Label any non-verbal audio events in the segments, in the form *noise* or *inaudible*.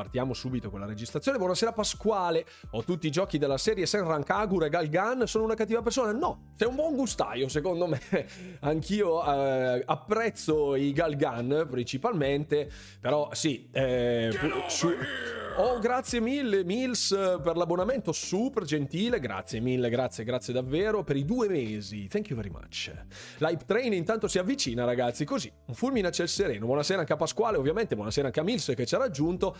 partiamo subito con la registrazione. Buonasera Pasquale, ho tutti i giochi della serie Senran Kagura e Galgan, sono una cattiva persona? No, sei un buon gustaio secondo me. *laughs* Anch'io eh, apprezzo i Galgan principalmente, però sì, eh, su... Oh, grazie mille, Mills, per l'abbonamento, super gentile. Grazie mille, grazie, grazie davvero per i due mesi. Thank you very much. L'hype train intanto si avvicina, ragazzi. Così, un fulmine a ciel sereno. Buonasera anche a Pasquale, ovviamente. Buonasera anche a Mills che ci ha raggiunto.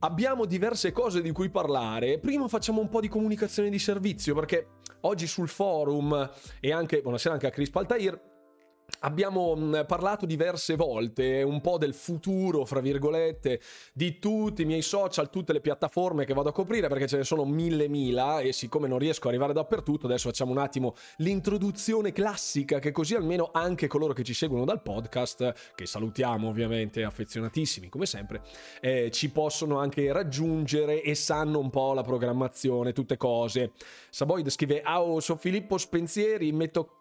Abbiamo diverse cose di cui parlare. Prima facciamo un po' di comunicazione di servizio perché oggi sul forum e anche, buonasera anche a Chris Paltair, Abbiamo mm, parlato diverse volte un po' del futuro, fra virgolette, di tutti i miei social, tutte le piattaforme che vado a coprire perché ce ne sono mille mila e siccome non riesco ad arrivare dappertutto, adesso facciamo un attimo l'introduzione classica che così almeno anche coloro che ci seguono dal podcast, che salutiamo ovviamente affezionatissimi come sempre, eh, ci possono anche raggiungere e sanno un po' la programmazione, tutte cose. Saboid scrive, ah, so Filippo Spensieri, metto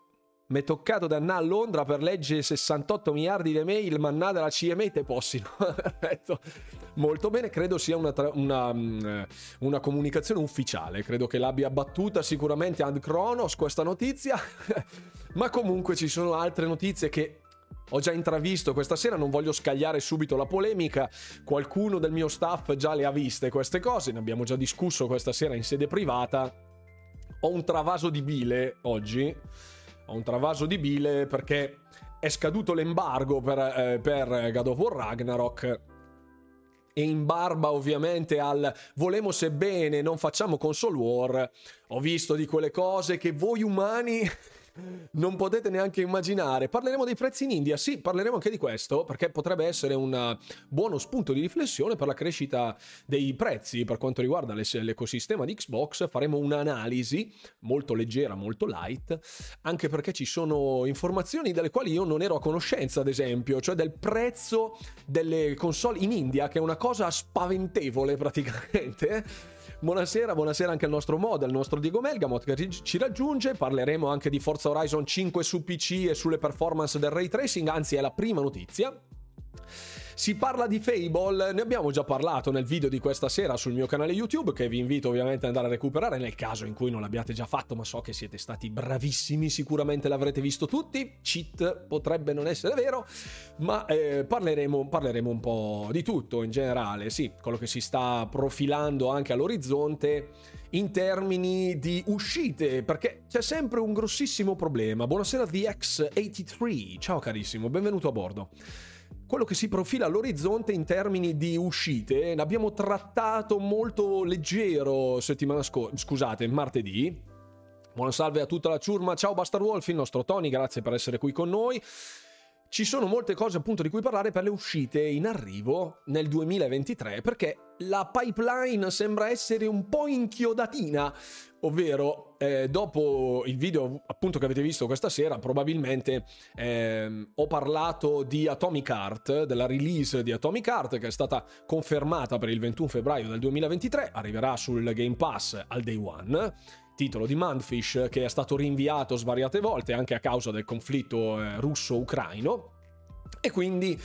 mi è toccato da andare a Londra per leggere 68 miliardi di mail, ma nada la CMA te possino. *laughs* Perfetto. Molto bene, credo sia una, una, mm, una, comunicazione ufficiale, credo che l'abbia battuta sicuramente Ad Kronos questa notizia, *laughs* ma comunque ci sono altre notizie che ho già intravisto questa sera, non voglio scagliare subito la polemica, qualcuno del mio staff già le ha viste queste cose, ne abbiamo già discusso questa sera in sede privata. Ho un travaso di bile oggi ho un travaso di bile perché è scaduto l'embargo per, eh, per God of War Ragnarok. E in barba ovviamente al volemo sebbene non facciamo console war ho visto di quelle cose che voi umani non potete neanche immaginare. Parleremo dei prezzi in India, sì, parleremo anche di questo, perché potrebbe essere un buono spunto di riflessione per la crescita dei prezzi per quanto riguarda l'ecosistema di Xbox. Faremo un'analisi molto leggera, molto light, anche perché ci sono informazioni delle quali io non ero a conoscenza, ad esempio, cioè del prezzo delle console in India, che è una cosa spaventevole praticamente Buonasera, buonasera anche al nostro mod, al nostro Diego Melgamot che ci raggiunge. Parleremo anche di Forza Horizon 5 su PC e sulle performance del ray tracing, anzi è la prima notizia. Si parla di Fable, ne abbiamo già parlato nel video di questa sera sul mio canale YouTube, che vi invito ovviamente ad andare a recuperare nel caso in cui non l'abbiate già fatto, ma so che siete stati bravissimi, sicuramente l'avrete visto tutti. Cheat potrebbe non essere vero, ma eh, parleremo, parleremo un po' di tutto in generale, sì, quello che si sta profilando anche all'orizzonte in termini di uscite, perché c'è sempre un grossissimo problema. Buonasera DX83, ciao carissimo, benvenuto a bordo quello che si profila all'orizzonte in termini di uscite, l'abbiamo trattato molto leggero settimana scorsa, scusate, martedì. Buona salve a tutta la ciurma, ciao Bastard Wolf, il nostro Tony, grazie per essere qui con noi. Ci sono molte cose appunto di cui parlare per le uscite in arrivo nel 2023 perché la pipeline sembra essere un po' inchiodatina, ovvero eh, dopo il video appunto che avete visto questa sera probabilmente eh, ho parlato di Atomic Heart, della release di Atomic Heart che è stata confermata per il 21 febbraio del 2023, arriverà sul Game Pass al day one titolo di Mundfish che è stato rinviato svariate volte anche a causa del conflitto eh, russo-ucraino. E quindi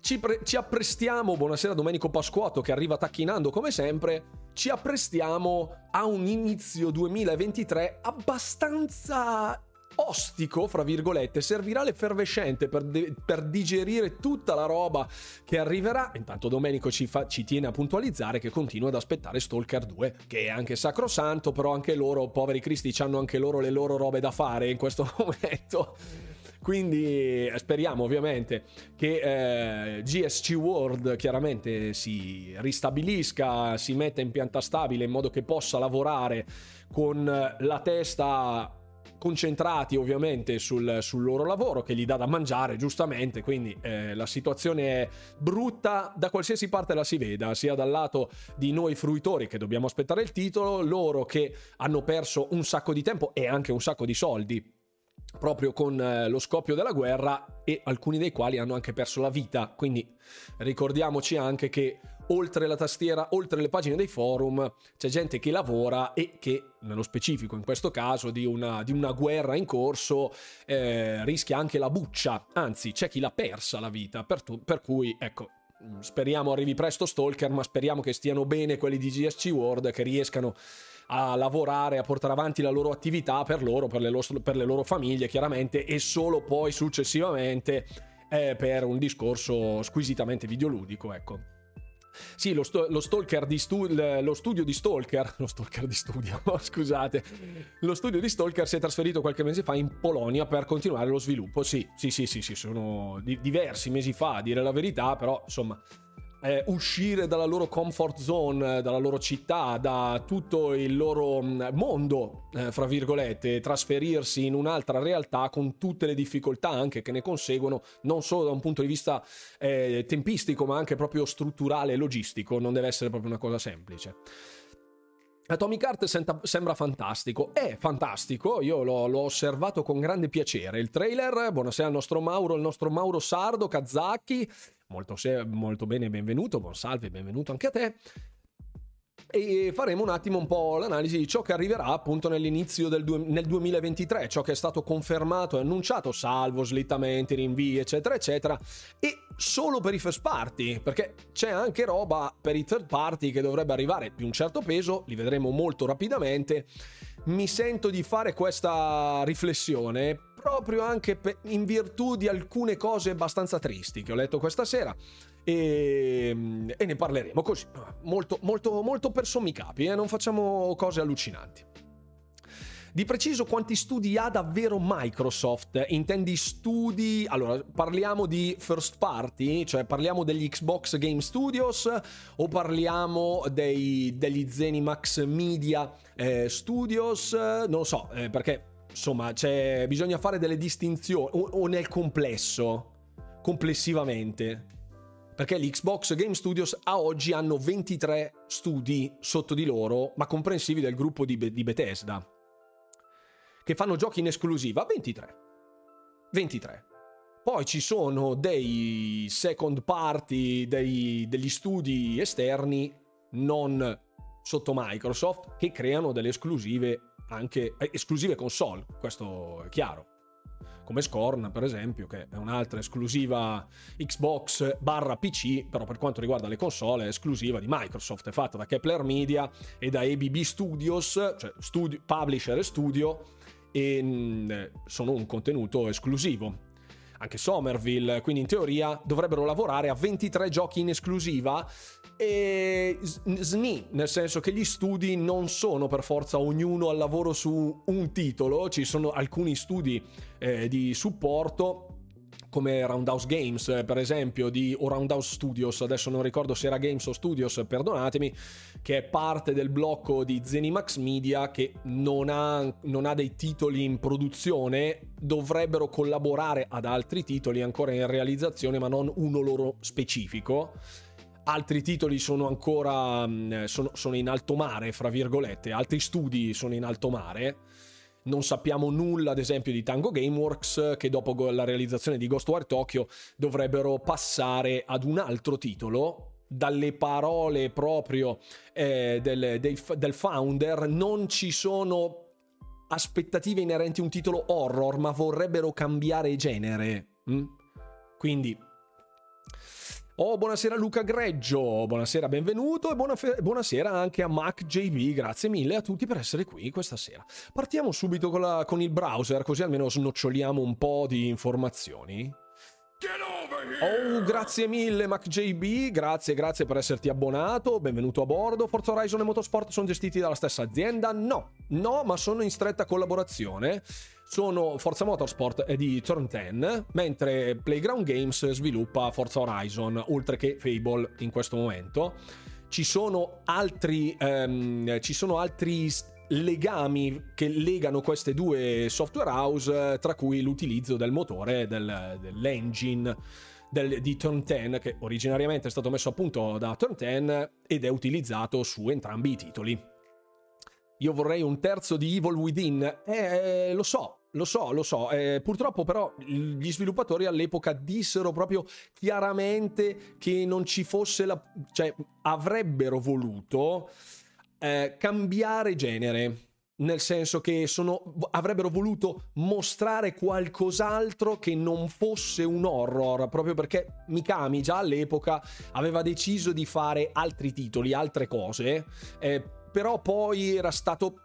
ci, pre- ci, apprestiamo, buonasera Domenico Pasquotto che arriva tacchinando come sempre, ci apprestiamo a un inizio 2023 abbastanza ostico, fra virgolette, servirà l'effervescente per, de- per, digerire tutta la roba che arriverà. Intanto Domenico ci, fa- ci tiene a puntualizzare che continua ad aspettare Stalker 2, che è anche sacrosanto, però anche loro, poveri cristi, hanno anche loro le loro robe da fare in questo *laughs* momento. Quindi eh, speriamo ovviamente che eh, GSC World chiaramente si ristabilisca, si metta in pianta stabile in modo che possa lavorare con la testa concentrati ovviamente sul, sul, loro lavoro che gli dà da mangiare giustamente quindi eh, la situazione è brutta da qualsiasi parte la si veda sia dal lato di noi fruitori che dobbiamo aspettare il titolo loro che hanno perso un sacco di tempo e anche un sacco di soldi proprio con eh, lo scoppio della guerra e alcuni dei quali hanno anche perso la vita. Quindi ricordiamoci anche che oltre la tastiera, oltre le pagine dei forum, c'è gente che lavora e che, nello specifico in questo caso, di una, di una guerra in corso, eh, rischia anche la buccia, anzi c'è chi l'ha persa la vita, per, tu, per cui ecco, speriamo arrivi presto Stalker, ma speriamo che stiano bene quelli di GSC World, che riescano a lavorare, a portare avanti la loro attività per loro, per le, lo- per le loro famiglie chiaramente e solo poi successivamente eh, per un discorso squisitamente videoludico, ecco. Sì, lo, sto- lo, di stu- lo studio di Stalker, *laughs* lo stalker di studio, *laughs* scusate, lo studio di Stalker si è trasferito qualche mese fa in Polonia per continuare lo sviluppo. Sì, sì, sì, sì, sì sono di- diversi mesi fa, a dire la verità, però insomma eh, uscire dalla loro comfort zone, dalla loro città, da tutto il loro mm, mondo, eh, fra virgolette, trasferirsi in un'altra realtà con tutte le difficoltà anche che ne conseguono, non solo da un punto di vista eh, tempistico, ma anche proprio strutturale e logistico, non deve essere proprio una cosa semplice. Atomic Heart senta, sembra fantastico, è fantastico, io l'ho, l'ho, osservato con grande piacere. Il trailer, buonasera al nostro Mauro, il nostro Mauro Sardo, Kazaki, molto, molto bene, benvenuto, buon salve, benvenuto anche a te e faremo un attimo un po' l'analisi di ciò che arriverà appunto nell'inizio del du- nel 2023, ciò che è stato confermato e annunciato, salvo slittamenti, rinvii, eccetera, eccetera, e solo per i first party, perché c'è anche roba per i third party che dovrebbe arrivare di un certo peso, li vedremo molto rapidamente. Mi sento di fare questa riflessione proprio anche in virtù di alcune cose abbastanza tristi che ho letto questa sera e, e ne parleremo così, molto, molto, molto per sommi capi, eh? non facciamo cose allucinanti. Di preciso quanti studi ha davvero Microsoft? Intendi studi? Allora, parliamo di first party, cioè parliamo degli Xbox Game Studios o parliamo dei, degli Zenimax Media eh, Studios? Non lo so, eh, perché insomma bisogna fare delle distinzioni o, o nel complesso, complessivamente perché l'Xbox Game Studios a oggi hanno 23 studi sotto di loro, ma comprensivi del gruppo di, Be- di Bethesda, che fanno giochi in esclusiva. 23. 23. Poi ci sono dei second party, dei, degli studi esterni non sotto Microsoft che creano delle esclusive anche eh, esclusive console, questo è chiaro come Scorn per esempio, che è un'altra esclusiva Xbox barra PC, però per quanto riguarda le console è esclusiva di Microsoft, è fatta da Kepler Media e da ABB Studios, cioè studio, publisher e studio, e mm, sono un contenuto esclusivo. Anche Somerville, quindi in teoria dovrebbero lavorare a 23 giochi in esclusiva e SNI, nel senso che gli studi non sono per forza ognuno al lavoro su un titolo, ci sono alcuni studi eh, di supporto come Roundhouse Games, per esempio, di, o Roundhouse Studios, adesso non ricordo se era Games o Studios, perdonatemi, che è parte del blocco di Zenimax Media che non ha, non ha dei titoli in produzione, dovrebbero collaborare ad altri titoli ancora in realizzazione, ma non uno loro specifico altri titoli sono ancora mm, sono, sono, in alto mare, fra virgolette, altri studi sono in alto mare. Non sappiamo nulla, ad esempio, di Tango Gameworks, che dopo la realizzazione di Ghostwire Tokyo dovrebbero passare ad un altro titolo. Dalle parole proprio eh, del, dei, del founder, non ci sono aspettative inerenti a un titolo horror, ma vorrebbero cambiare genere. Mm? Quindi Oh, buonasera Luca Greggio, buonasera, benvenuto e buona fe- buonasera anche a Mac JB, grazie mille a tutti per essere qui questa sera. Partiamo subito con, la, con il browser, così almeno snoccioliamo un po' di informazioni. Oh, grazie mille MacJB, grazie, grazie per esserti abbonato, benvenuto a bordo. Forza Horizon e Motorsport sono gestiti dalla stessa azienda? No, no, ma sono in stretta collaborazione. Sono Forza Motorsport di Turn 10, mentre Playground Games sviluppa Forza Horizon, oltre che Fable in questo momento. Ci sono altri, um, ci sono altri legami che legano queste due software house, tra cui l'utilizzo del motore del, dell'engine del, di Turn 10, che originariamente è stato messo a punto da Turn 10 ed è utilizzato su entrambi i titoli. Io vorrei un terzo di Evil Within, eh, lo so, lo so, lo so, eh, purtroppo però gli sviluppatori all'epoca dissero proprio chiaramente che non ci fosse la... cioè avrebbero voluto eh, cambiare genere. nel senso che sono, avrebbero voluto mostrare qualcos'altro che non fosse un horror, proprio perché Mikami già all'epoca aveva deciso di fare altri titoli, altre cose, eh, però poi era stato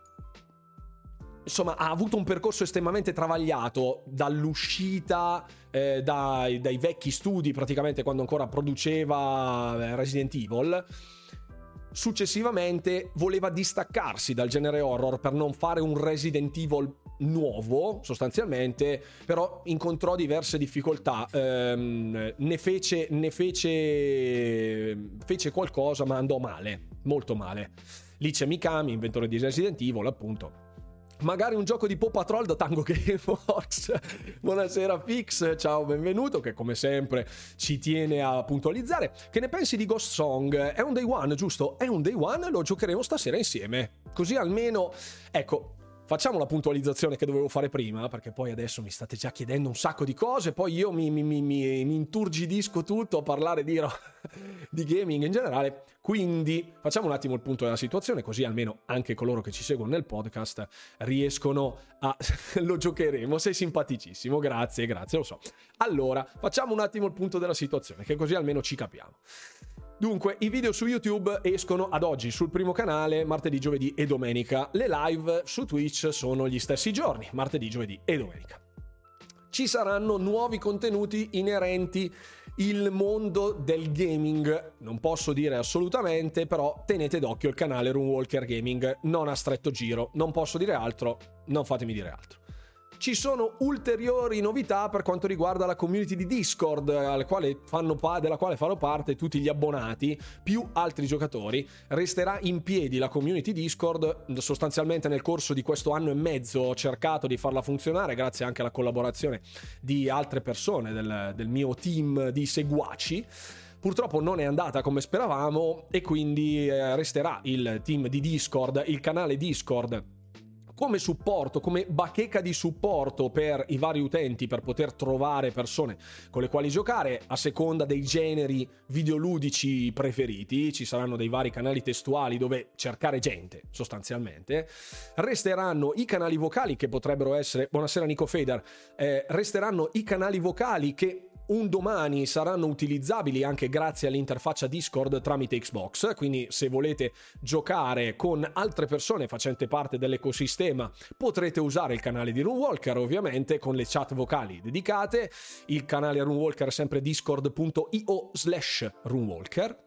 insomma, ha avuto un percorso estremamente travagliato dall'uscita eh, dai, dai, vecchi studi, praticamente quando ancora produceva eh, Resident Evil. Successivamente voleva distaccarsi dal genere horror per non fare un Resident Evil nuovo, sostanzialmente, però incontrò diverse difficoltà. Ehm, ne, fece, ne fece, fece qualcosa, ma andò male, molto male. Lì c'è Mikami, inventore di Resident Evil, appunto Magari un gioco di Paw Patrol da Tango *laughs* Gameworks. Buonasera Fix, ciao, benvenuto, che come sempre ci tiene a puntualizzare. Che ne pensi di Ghost Song? È un day one, giusto? È un day one, lo giocheremo stasera insieme. Così almeno, ecco, Facciamo la puntualizzazione che dovevo fare prima, perché poi adesso mi state già chiedendo un sacco di cose, poi io mi, mi, mi, mi inturgidisco tutto a parlare di, *laughs* di, gaming in generale. Quindi facciamo un attimo il punto della situazione, così almeno anche coloro che ci seguono nel podcast riescono a... *laughs* lo giocheremo, sei simpaticissimo, grazie, grazie, lo so. Allora, facciamo un attimo il punto della situazione, che così almeno ci capiamo. Dunque, i video su YouTube escono ad oggi sul primo canale martedì, giovedì e domenica. Le live su Twitch sono gli stessi giorni, martedì, giovedì e domenica. Ci saranno nuovi contenuti inerenti il mondo del gaming. Non posso dire assolutamente, però tenete d'occhio il canale Runewalker Gaming, non a stretto giro. Non posso dire altro, non fatemi dire altro. Ci sono ulteriori novità per quanto riguarda la community di Discord, quale pa- della quale fanno parte tutti gli abbonati, più altri giocatori. Resterà in piedi la community Discord, sostanzialmente nel corso di questo anno e mezzo ho cercato di farla funzionare, grazie anche alla collaborazione di altre persone del, del mio team di seguaci. Purtroppo non è andata come speravamo e quindi eh, resterà il team di Discord, il canale Discord come supporto, come bacheca di supporto per i vari utenti per poter trovare persone con le quali giocare a seconda dei generi videoludici preferiti. Ci saranno dei vari canali testuali dove cercare gente, sostanzialmente. Resteranno i canali vocali che potrebbero essere. Buonasera Nico Feder. Eh, resteranno i canali vocali che un domani saranno utilizzabili anche grazie all'interfaccia Discord tramite Xbox, quindi se volete giocare con altre persone facente parte dell'ecosistema potrete usare il canale di Runewalker ovviamente con le chat vocali dedicate, il canale Runewalker è sempre discord.io slash runewalker.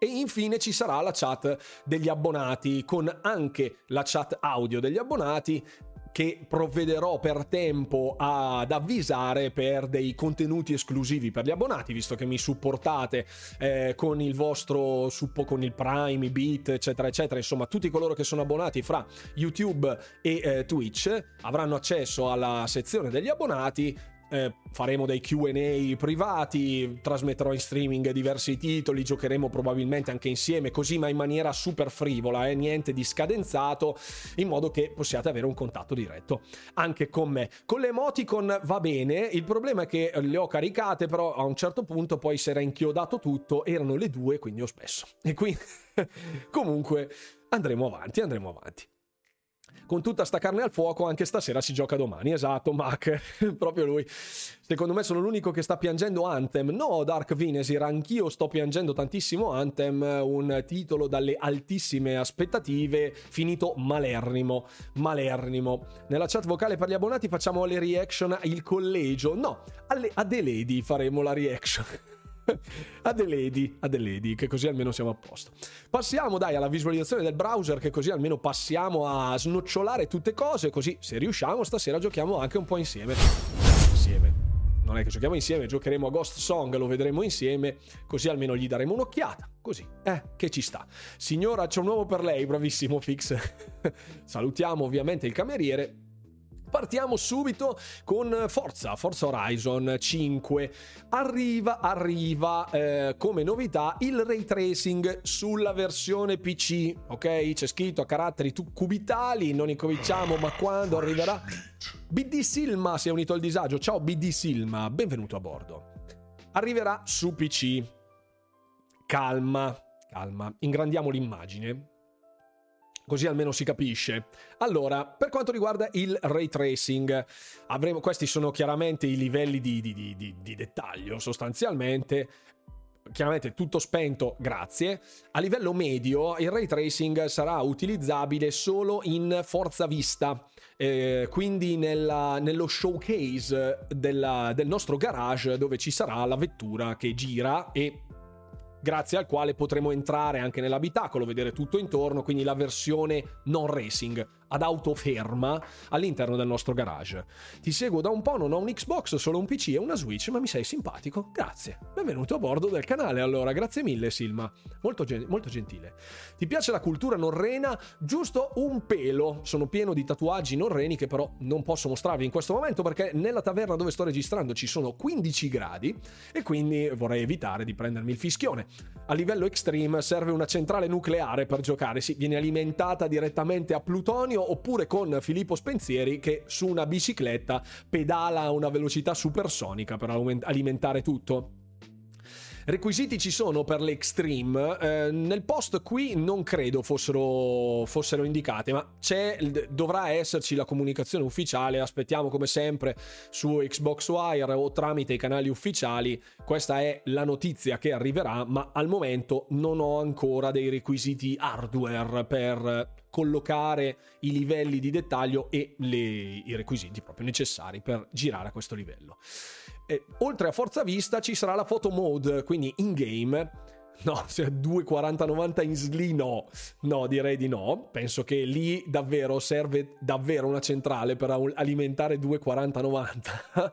E infine ci sarà la chat degli abbonati con anche la chat audio degli abbonati che provvederò per tempo ad avvisare per dei contenuti esclusivi per gli abbonati, visto che mi supportate eh, con il vostro suppo, con il Prime, i Beat, eccetera, eccetera. Insomma, tutti coloro che sono abbonati fra YouTube e eh, Twitch avranno accesso alla sezione degli abbonati eh, faremo dei QA privati, trasmetterò in streaming diversi titoli, giocheremo probabilmente anche insieme, così ma in maniera super frivola, eh, niente di scadenzato, in modo che possiate avere un contatto diretto anche con me. Con le emoticon va bene, il problema è che le ho caricate, però a un certo punto poi si era inchiodato tutto, erano le due, quindi ho spesso. E quindi *laughs* comunque andremo avanti, andremo avanti con tutta sta carne al fuoco, anche stasera si gioca domani. Esatto, Mac, *laughs* proprio lui. Secondo me sono l'unico che sta piangendo Anthem. No, Dark Vinesir, anch'io sto piangendo tantissimo Anthem, un titolo dalle altissime aspettative, finito malernimo, malernimo. Nella chat vocale per gli abbonati facciamo le reaction il collegio. No, alle Adelaide faremo la reaction. *laughs* *laughs* Adelaide, Adelaide, che così almeno siamo a posto. Passiamo dai alla visualizzazione del browser, che così almeno passiamo a snocciolare tutte cose, così se riusciamo stasera giochiamo anche un po' insieme. Insieme. Non è che giochiamo insieme, giocheremo a Ghost Song, lo vedremo insieme, così almeno gli daremo un'occhiata. Così, eh, che ci sta. Signora, c'è un uomo per lei, bravissimo Fix. *laughs* Salutiamo ovviamente il cameriere Partiamo subito con Forza, Forza Horizon 5. Arriva, arriva eh, come novità il ray tracing sulla versione PC, ok? C'è scritto a caratteri cubitali, non incominciamo, ma quando arriverà? BD Silma si è unito al disagio. Ciao BD Silma, benvenuto a bordo. Arriverà su PC. Calma, calma, ingrandiamo l'immagine Così almeno si capisce. Allora, per quanto riguarda il ray tracing, avremo, questi sono chiaramente i livelli di, di, di, di dettaglio sostanzialmente chiaramente tutto spento, grazie. A livello medio il ray tracing sarà utilizzabile solo in forza vista, eh, quindi nella, nello showcase della, del nostro garage dove ci sarà la vettura che gira e grazie al quale potremo entrare anche nell'abitacolo, vedere tutto intorno, quindi la versione non racing ad auto ferma all'interno del nostro garage. Ti seguo da un po', non ho un Xbox, solo un PC e una Switch, ma mi sei simpatico. Grazie. Benvenuto a bordo del canale allora, grazie mille Silma. Molto, gen- molto gentile. Ti piace la cultura norrena? Giusto un pelo. Sono pieno di tatuaggi norreni che però non posso mostrarvi in questo momento perché nella taverna dove sto registrando ci sono 15 gradi e quindi vorrei evitare di prendermi il fischione. A livello extreme serve una centrale nucleare per giocare, sì, viene alimentata direttamente a plutonio Antonio oppure con Filippo Spensieri che su una bicicletta pedala a una velocità supersonica per alimentare tutto. Requisiti ci sono per l'Extreme. Eh, nel post qui non credo fossero, fossero indicati, ma dovrà esserci la comunicazione ufficiale. Aspettiamo come sempre su Xbox Wire o tramite i canali ufficiali. Questa è la notizia che arriverà, ma al momento non ho ancora dei requisiti hardware per collocare i livelli di dettaglio e le, i requisiti proprio necessari per girare a questo livello. E, oltre a forza vista ci sarà la photo mode, quindi in game. No, *laughs* se 24090 in SLI no, no direi di no, penso che lì davvero serve davvero una centrale per alimentare 24090. *laughs*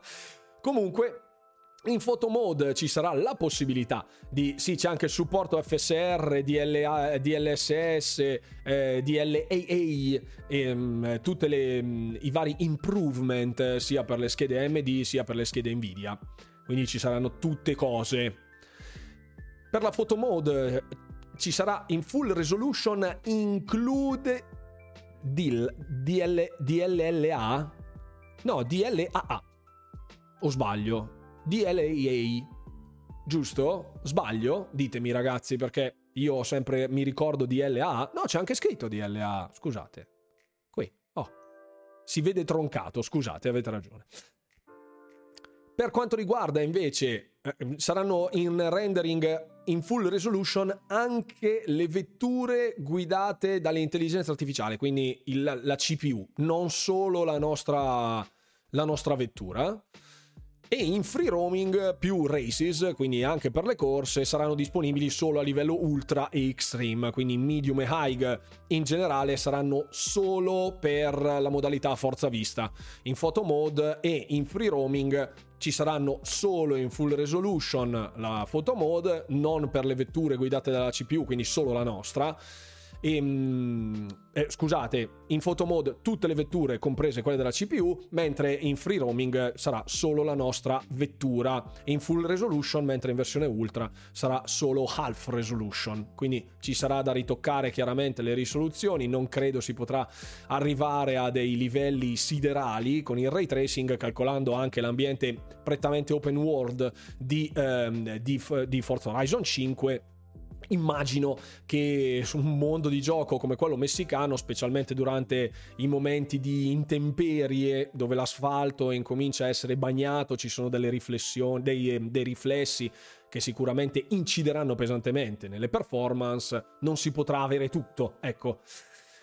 Comunque in photo mode ci sarà la possibilità di, sì c'è anche supporto FSR, DLA, DLSS, eh, DLAA, ehm, tutti i vari improvement sia per le schede AMD sia per le schede Nvidia. Quindi ci saranno tutte cose. Per la photo mode ci sarà in full resolution include DL, DL, DLLA? No, DLAA. O sbaglio? DLAA. Giusto? Sbaglio? Ditemi ragazzi perché io sempre mi ricordo DLA. No, c'è anche scritto DLA, scusate. Qui. Oh. Si vede troncato, scusate, avete ragione. Per quanto riguarda invece, eh, saranno in rendering in full resolution anche le vetture guidate dall'intelligenza artificiale, quindi il, la CPU, non solo la nostra, la nostra vettura e in free roaming più races, quindi anche per le corse, saranno disponibili solo a livello ultra e extreme, quindi medium e high in generale saranno solo per la modalità forza vista. In photo mode e in free roaming ci saranno solo in full resolution la photo mode, non per le vetture guidate dalla CPU, quindi solo la nostra e, ehm, eh, scusate, in photo mode tutte le vetture, comprese quelle della CPU, mentre in free roaming sarà solo la nostra vettura. In full resolution, mentre in versione ultra sarà solo half resolution. Quindi ci sarà da ritoccare chiaramente le risoluzioni. Non credo si potrà arrivare a dei livelli siderali con il ray tracing, calcolando anche l'ambiente prettamente open world di, ehm, di, di Forza Horizon 5 Immagino che su un mondo di gioco come quello messicano, specialmente durante i momenti di intemperie dove l'asfalto incomincia a essere bagnato, ci sono delle riflessioni, dei, eh, dei riflessi che sicuramente incideranno pesantemente nelle performance, non si potrà avere tutto. Ecco,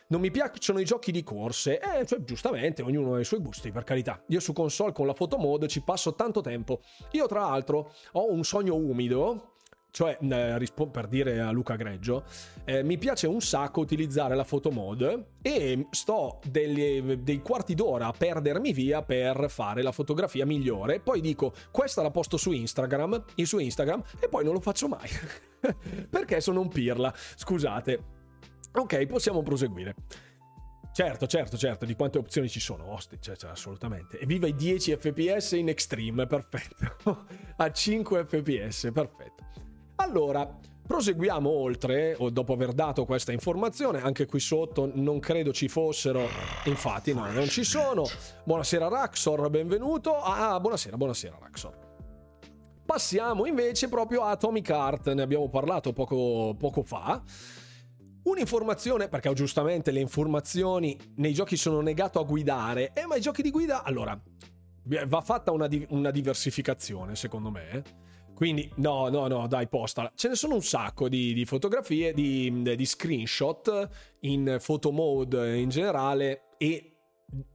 non mi piacciono i giochi di corse, eh, cioè, giustamente, ognuno ha i suoi gusti, per carità. Io su console con la photo mode ci passo tanto tempo. Io, tra l'altro, ho un sogno umido cioè, per dire a Luca Greggio, eh, mi piace un sacco utilizzare la photo mode e sto delle, dei quarti d'ora a perdermi via per fare la fotografia migliore. Poi dico, questa la posto su Instagram, su Instagram e poi non lo faccio mai. *laughs* Perché sono un pirla, scusate. Ok, possiamo proseguire. Certo, certo, certo, di quante opzioni ci sono, osti, cioè, cioè, assolutamente. E viva i 10 fps in extreme, perfetto. *laughs* a 5 fps, perfetto. Allora, proseguiamo oltre, dopo aver dato questa informazione, anche qui sotto non credo ci fossero, infatti no, non ci sono. Buonasera Raxor, benvenuto. Ah, buonasera, buonasera Raxor. Passiamo invece proprio a Atomic Heart, ne abbiamo parlato poco, poco fa. Un'informazione, perché giustamente le informazioni nei giochi sono negato a guidare, eh, ma i giochi di guida, allora, va fatta una, una diversificazione, secondo me. Eh. Quindi, no, no, no, dai, postala. Ce ne sono un sacco di, di fotografie, di, di, screenshot in photo mode in generale e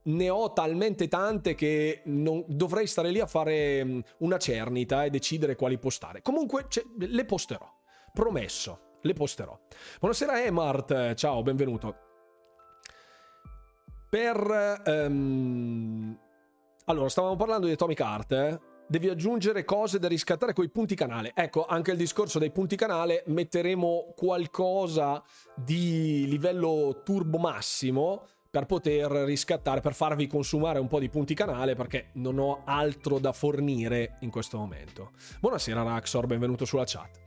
ne ho talmente tante che non, dovrei stare lì a fare una cernita e decidere quali postare. Comunque, le posterò. Promesso, le posterò. Buonasera Emart, ciao, benvenuto. Per... Um... Allora, stavamo parlando di Atomic Heart, eh? Devi aggiungere cose da riscattare con i punti canale. Ecco, anche il discorso dei punti canale, metteremo qualcosa di livello turbo massimo per poter riscattare, per farvi consumare un po' di punti canale perché non ho altro da fornire in questo momento. Buonasera Raxor, benvenuto sulla chat.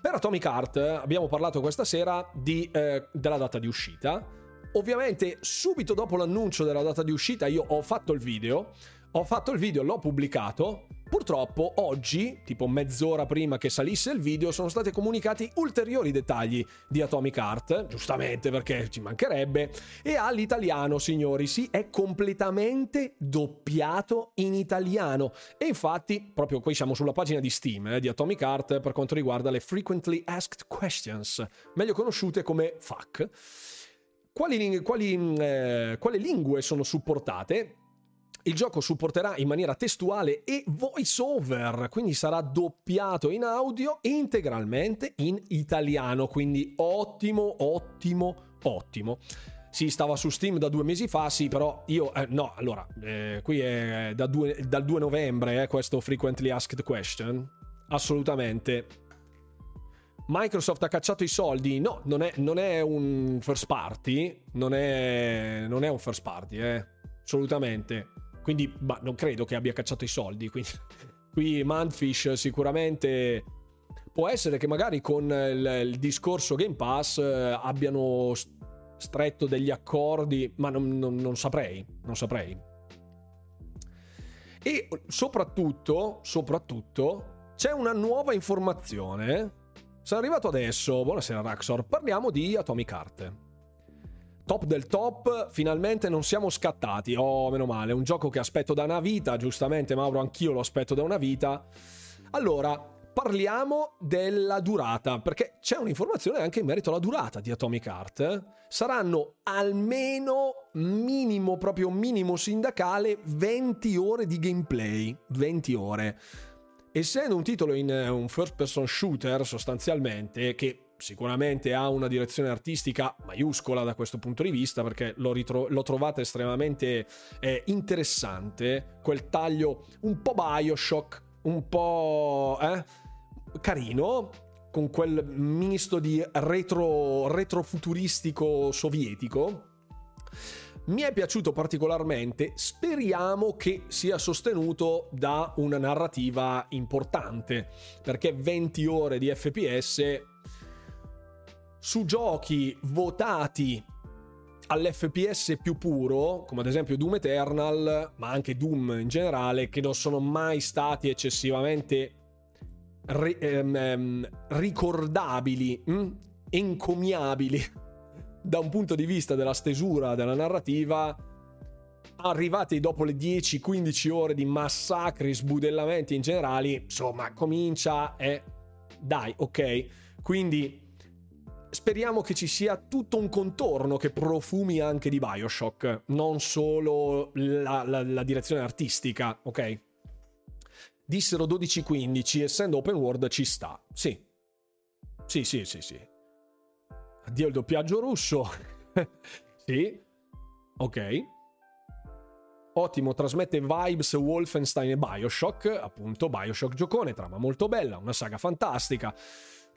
Per Atomic Heart abbiamo parlato questa sera di, eh, della data di uscita. Ovviamente subito dopo l'annuncio della data di uscita io ho fatto il video ho fatto il video, l'ho pubblicato. Purtroppo oggi, tipo mezz'ora prima che salisse il video, sono stati comunicati ulteriori dettagli di Atomic Heart, giustamente perché ci mancherebbe, e all'italiano, signori, sì, è completamente doppiato in italiano. E infatti, proprio qui siamo sulla pagina di Steam eh, di Atomic Heart per quanto riguarda le Frequently Asked Questions, meglio conosciute come FAQ. Quali, quali, eh, quali lingue sono supportate? Il gioco supporterà in maniera testuale e voice over, quindi sarà doppiato in audio integralmente in italiano, quindi ottimo, ottimo, ottimo. Si stava su Steam da due mesi fa, sì, però io... Eh, no, allora, eh, qui è da due, dal 2 novembre eh, questo Frequently Asked Question. Assolutamente. Microsoft ha cacciato i soldi? No, non è, non è un first party. Non è, non è un first party, eh. Assolutamente. Quindi bah, non credo che abbia cacciato i soldi. Quindi, *laughs* qui Manfish sicuramente può essere che magari con il, il discorso Game Pass eh, abbiano stretto degli accordi, ma non, non, non saprei, non saprei. E soprattutto, soprattutto, c'è una nuova informazione. Sono arrivato adesso. Buonasera Raxor. Parliamo di Atomic Heart top del top, finalmente non siamo scattati. Oh, meno male, un gioco che aspetto da una vita, giustamente Mauro, anch'io lo aspetto da una vita. Allora, parliamo della durata, perché c'è un'informazione anche in merito alla durata di Atomic Heart. Saranno almeno minimo, proprio minimo sindacale, 20 ore di gameplay. 20 ore. Essendo un titolo in un first person shooter sostanzialmente, che sicuramente ha una direzione artistica maiuscola da questo punto di vista perché l'ho, ritro- l'ho trovata estremamente eh, interessante, quel taglio un po' Bioshock, un po' eh, carino, con quel misto di retro, retrofuturistico sovietico. Mi è piaciuto particolarmente, speriamo che sia sostenuto da una narrativa importante, perché 20 ore di FPS su giochi votati all'FPS più puro, come ad esempio Doom Eternal, ma anche Doom in generale, che non sono mai stati eccessivamente ri- ehm, ehm ricordabili, hm? encomiabili da un punto di vista della stesura della narrativa, arrivati dopo le 10-15 ore di massacri, sbudellamenti in generale, insomma, comincia e dai, ok. Quindi speriamo che ci sia tutto un contorno che profumi anche di Bioshock, non solo la, la, la direzione artistica, ok? Dissero 12-15, essendo open world ci sta. Sì. Sì, sì, sì, sì. Addio il doppiaggio russo. *laughs* sì. Ok. Ottimo, trasmette vibes Wolfenstein e Bioshock, appunto Bioshock giocone, trama molto bella, una saga fantastica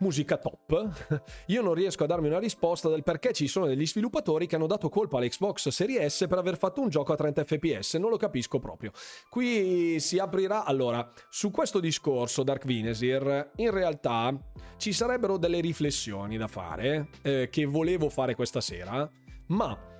musica top, *laughs* io non riesco a darmi una risposta del perché ci sono degli sviluppatori che hanno dato colpa all'Xbox Series S per aver fatto un gioco a 30 fps, non lo capisco proprio. Qui si aprirà, allora, su questo discorso Dark Vinesir, in realtà ci sarebbero delle riflessioni da fare, eh, che volevo fare questa sera, ma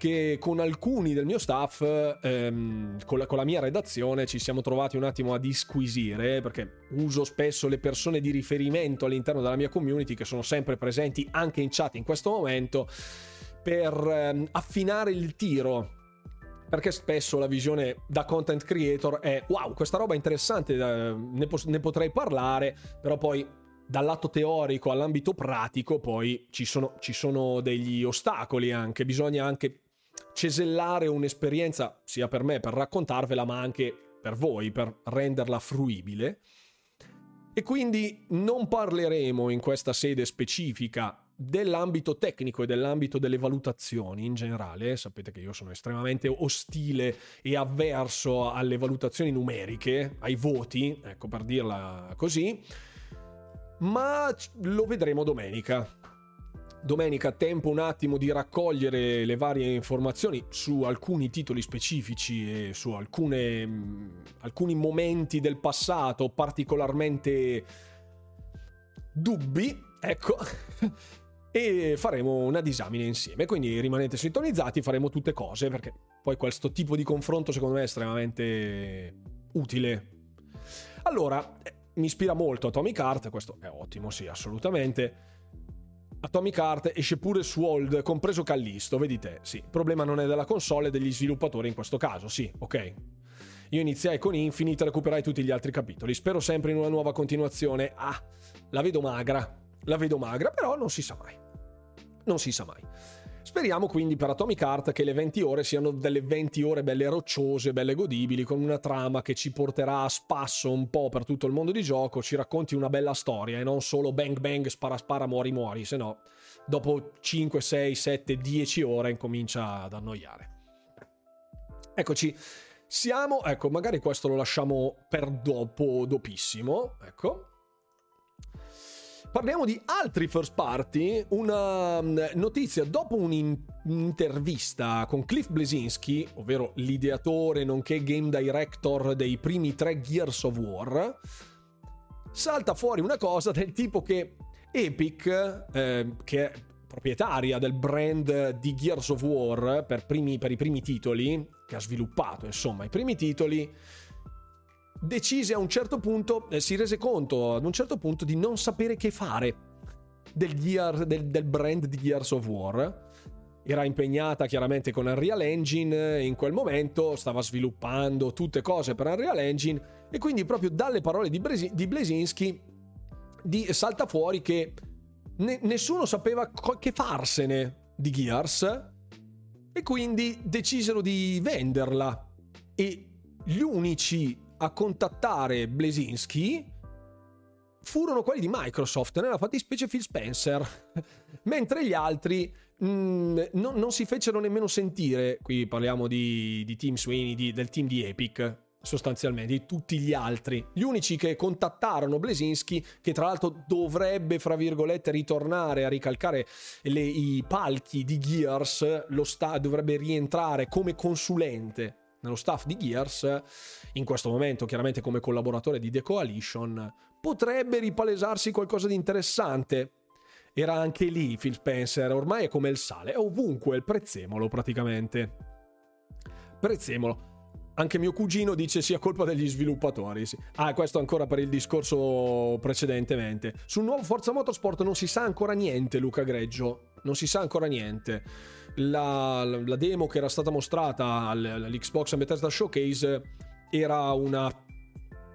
che con alcuni del mio staff, ehm, con, la, con, la, mia redazione, ci siamo trovati un attimo a disquisire, perché uso spesso le persone di riferimento all'interno della mia community, che sono sempre presenti anche in chat in questo momento, per ehm, affinare il tiro. Perché spesso la visione da content creator è wow, questa roba è interessante, ne, po- ne potrei parlare, però poi dal lato teorico all'ambito pratico poi ci sono, ci sono, degli ostacoli anche, bisogna anche cesellare un'esperienza sia per me per raccontarvela ma anche per voi per renderla fruibile. E quindi non parleremo in questa sede specifica dell'ambito tecnico e dell'ambito delle valutazioni in generale, sapete che io sono estremamente ostile e avverso alle valutazioni numeriche, ai voti, ecco per dirla così, ma lo vedremo domenica. Domenica tempo un attimo di raccogliere le varie informazioni su alcuni titoli specifici e su alcune, mm, alcuni momenti del passato particolarmente dubbi, ecco, *laughs* e faremo una disamina insieme. Quindi rimanete sintonizzati, faremo tutte cose perché poi questo tipo di confronto secondo me è estremamente utile. Allora, mi ispira molto Atomic Heart, questo è ottimo, sì, assolutamente. Atomic Heart esce pure su Old, compreso Callisto, vedi te, sì. Il problema non è della console, è degli sviluppatori in questo caso, sì, ok. Io iniziai con Infinite, recuperai tutti gli altri capitoli. Spero sempre in una nuova continuazione. Ah, la vedo magra. La vedo magra, però non si sa mai. Non si sa mai. Speriamo quindi per Atomic Heart che le 20 ore siano delle 20 ore belle rocciose, belle godibili, con una trama che ci porterà a spasso un po' per tutto il mondo di gioco, ci racconti una bella storia e non solo bang bang, spara spara, muori muori, se no dopo 5, 6, 7, 10 ore incomincia ad annoiare. Eccoci, siamo, ecco, magari questo lo lasciamo per dopo, dopissimo, ecco. Parliamo di altri first party, una mm, notizia dopo un'intervista con Cliff Blesinski, ovvero l'ideatore nonché game director dei primi tre Gears of War, salta fuori una cosa del tipo che Epic, eh, che è proprietaria del brand di Gears of War per, primi, per i primi titoli, che ha sviluppato insomma i primi titoli, decise a un certo punto, eh, si rese conto ad un certo punto di non sapere che fare del, Gear, del, del brand di Gears of War. Era impegnata chiaramente con Unreal Engine in quel momento, stava sviluppando tutte cose per Unreal Engine e quindi proprio dalle parole di, Bresi, di Blesinski di, salta fuori che ne, nessuno sapeva co- che farsene di Gears e quindi decisero di venderla e gli unici a contattare Blesinski furono quelli di Microsoft, nella fattispecie Phil Spencer, *laughs* mentre gli altri mh, mm, non, non, si fecero nemmeno sentire, qui parliamo di, di Team Sweeney, di, del team di Epic, sostanzialmente, di tutti gli altri. Gli unici che contattarono Blesinski, che tra l'altro dovrebbe, fra virgolette, ritornare a ricalcare le, i palchi di Gears, sta, dovrebbe rientrare come consulente nello staff di Gears, in questo momento chiaramente come collaboratore di The Coalition, potrebbe ripalesarsi qualcosa di interessante. Era anche lì Phil Spencer, ormai è come il sale, è ovunque il prezzemolo praticamente. Prezzemolo. Anche mio cugino dice sia colpa degli sviluppatori. Ah, questo ancora per il discorso precedentemente. Sul nuovo Forza Motorsport non si sa ancora niente, Luca Greggio. Non si sa ancora niente la, la demo che era stata mostrata all'Xbox Bethesda Showcase era una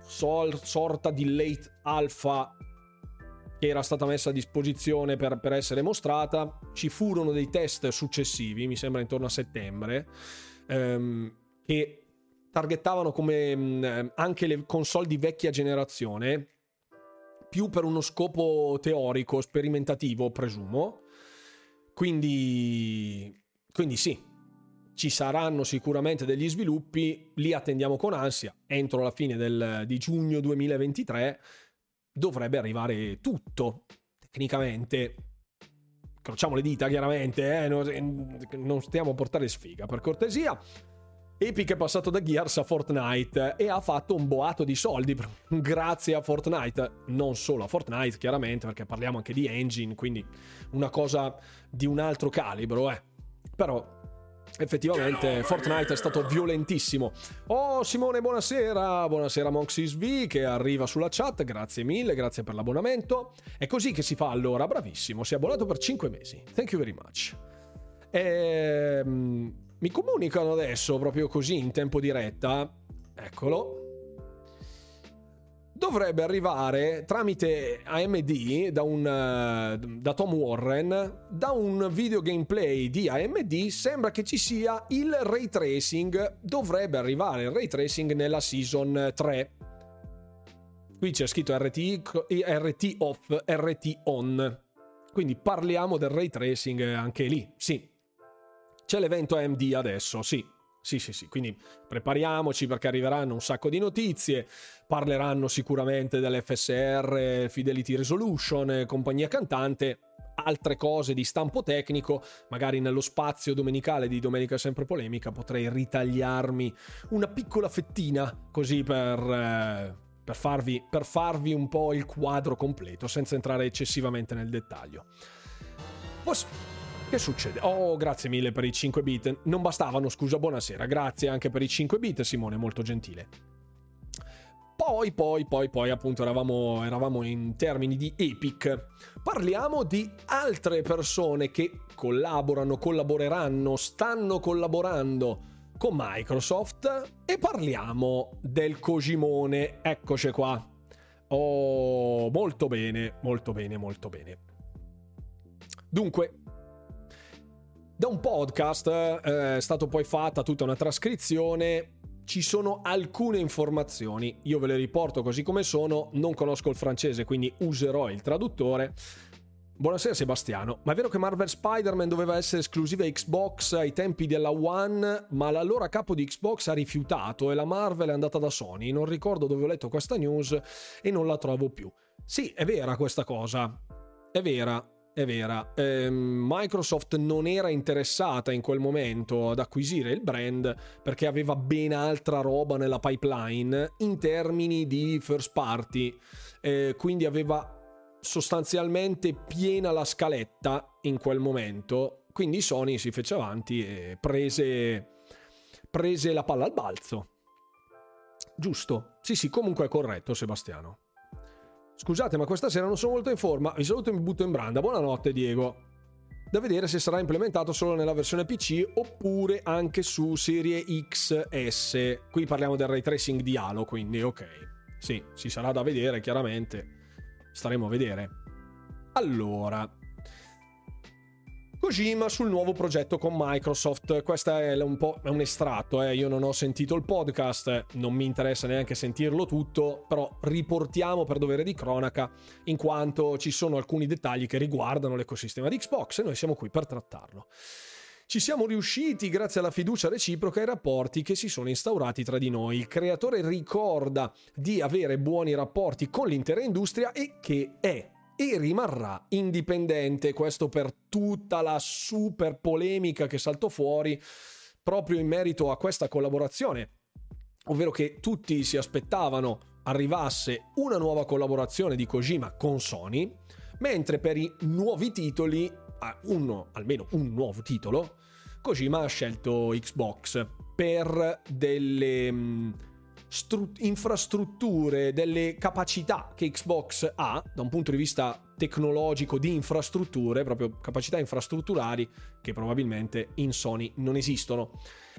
sol, sorta di late alpha che era stata messa a disposizione per, per, essere mostrata. Ci furono dei test successivi, mi sembra intorno a settembre, ehm, che targettavano come mm, anche le console di vecchia generazione, più per uno scopo teorico, sperimentativo, presumo, quindi, quindi sì, ci saranno sicuramente degli sviluppi, li attendiamo con ansia. Entro la fine del, di giugno 2023 dovrebbe arrivare tutto. Tecnicamente, crociamo le dita chiaramente, eh? non, stiamo a portare sfiga per cortesia. Epic è passato da Gears a Fortnite e ha fatto un boato di soldi *laughs* grazie a Fortnite, non solo a Fortnite chiaramente perché parliamo anche di engine, quindi una cosa di un altro calibro, eh. Però effettivamente Fortnite è stato violentissimo. Oh Simone, buonasera, buonasera Monxis V che arriva sulla chat, grazie mille, grazie per l'abbonamento. È così che si fa allora, bravissimo, si è abbonato per 5 mesi. Thank you very much. Ehm, mi comunicano adesso proprio così in tempo diretta, eccolo, dovrebbe arrivare tramite AMD da, un, da Tom Warren da un video gameplay di AMD sembra che ci sia il ray tracing. Dovrebbe arrivare il ray tracing nella season 3 qui c'è scritto RT, RT off RT on. Quindi parliamo del ray tracing anche lì sì c'è l'evento AMD adesso sì. Sì, sì, sì, quindi prepariamoci perché arriveranno un sacco di notizie, parleranno sicuramente dell'FSR, Fidelity Resolution, compagnia cantante, altre cose di stampo tecnico, magari nello spazio domenicale di Domenica Sempre Polemica potrei ritagliarmi una piccola fettina così per... Eh, per farvi, per farvi un po' il quadro completo senza entrare eccessivamente nel dettaglio. Posso che succede? Oh, grazie mille per i 5 bit. Non bastavano, scusa, buonasera. Grazie anche per i 5 bit, Simone, molto gentile. Poi, poi, poi, poi, appunto, eravamo, eravamo in termini di Epic. Parliamo di altre persone che collaborano, collaboreranno, stanno collaborando con Microsoft e parliamo del Cogimone. Eccoci qua. Oh, molto bene, molto bene, molto bene. Dunque, da un podcast eh, è stata poi fatta tutta una trascrizione ci sono alcune informazioni, io ve le riporto così come sono, non conosco il francese quindi userò il traduttore. Buonasera Sebastiano, ma è vero che Marvel Spider-Man doveva essere esclusiva Xbox ai tempi della One, ma l'allora capo di Xbox ha rifiutato e la Marvel è andata da Sony? Non ricordo dove ho letto questa news e non la trovo più. Sì, è vera questa cosa, è vera, è vera. Eh, Microsoft non era interessata in quel momento ad acquisire il brand perché aveva ben altra roba nella pipeline in termini di first party, eh, quindi aveva sostanzialmente piena la scaletta in quel momento. Quindi Sony si fece avanti e prese, prese la palla al balzo. Giusto. Sì, sì, comunque è corretto, Sebastiano. Scusate, ma questa sera non sono molto in forma. Vi saluto e mi butto in branda. Buonanotte, Diego. Da vedere se sarà implementato solo nella versione PC oppure anche su serie XS. Qui parliamo del ray tracing di Halo, quindi ok. Sì, ci sarà da vedere, chiaramente. Staremo a vedere. Allora, Kojima sul nuovo progetto con Microsoft. Questo è un po' un estratto, eh. io non ho sentito il podcast, non mi interessa neanche sentirlo tutto, però riportiamo per dovere di cronaca, in quanto ci sono alcuni dettagli che riguardano l'ecosistema di Xbox e noi siamo qui per trattarlo. Ci siamo riusciti grazie alla fiducia reciproca e ai rapporti che si sono instaurati tra di noi. Il creatore ricorda di avere buoni rapporti con l'intera industria e che è e rimarrà indipendente. Questo per tutta la super polemica che saltò fuori proprio in merito a questa collaborazione, ovvero che tutti si aspettavano arrivasse una nuova collaborazione di Kojima con Sony, mentre per i nuovi titoli, uno, almeno un nuovo titolo, Kojima ha scelto Xbox per delle mm, stru- infrastrutture, delle capacità che Xbox ha da un punto di vista tecnologico di infrastrutture, proprio capacità infrastrutturali che probabilmente in Sony non esistono.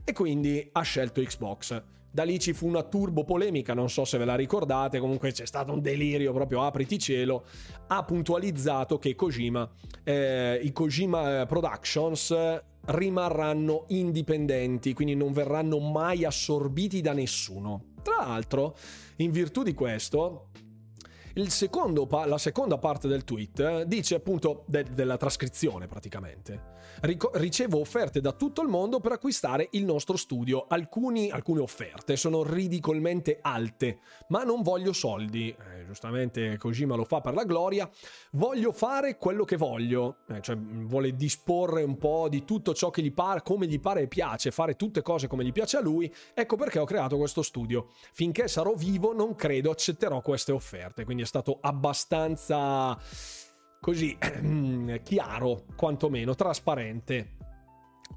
E quindi ha scelto Xbox. Da lì ci fu una turbo polemica, non so se ve la ricordate, comunque c'è stato un delirio proprio apriti cielo. Ha puntualizzato che Kojima, eh, i Kojima Productions rimarranno indipendenti, quindi non verranno mai assorbiti da nessuno. Tra l'altro, in virtù di questo, secondo, la seconda parte del tweet eh, dice appunto de- della trascrizione praticamente. Ricevo offerte da tutto il mondo per acquistare il nostro studio. Alcuni, alcune offerte sono ridicolmente alte, ma non voglio soldi. Giustamente Kojima lo fa per la gloria. Voglio fare quello che voglio, eh, cioè vuole disporre un po' di tutto ciò che gli pare, come gli pare e piace, fare tutte cose come gli piace a lui. Ecco perché ho creato questo studio. Finché sarò vivo non credo accetterò queste offerte, quindi è stato abbastanza così *clears throat* chiaro, quantomeno trasparente.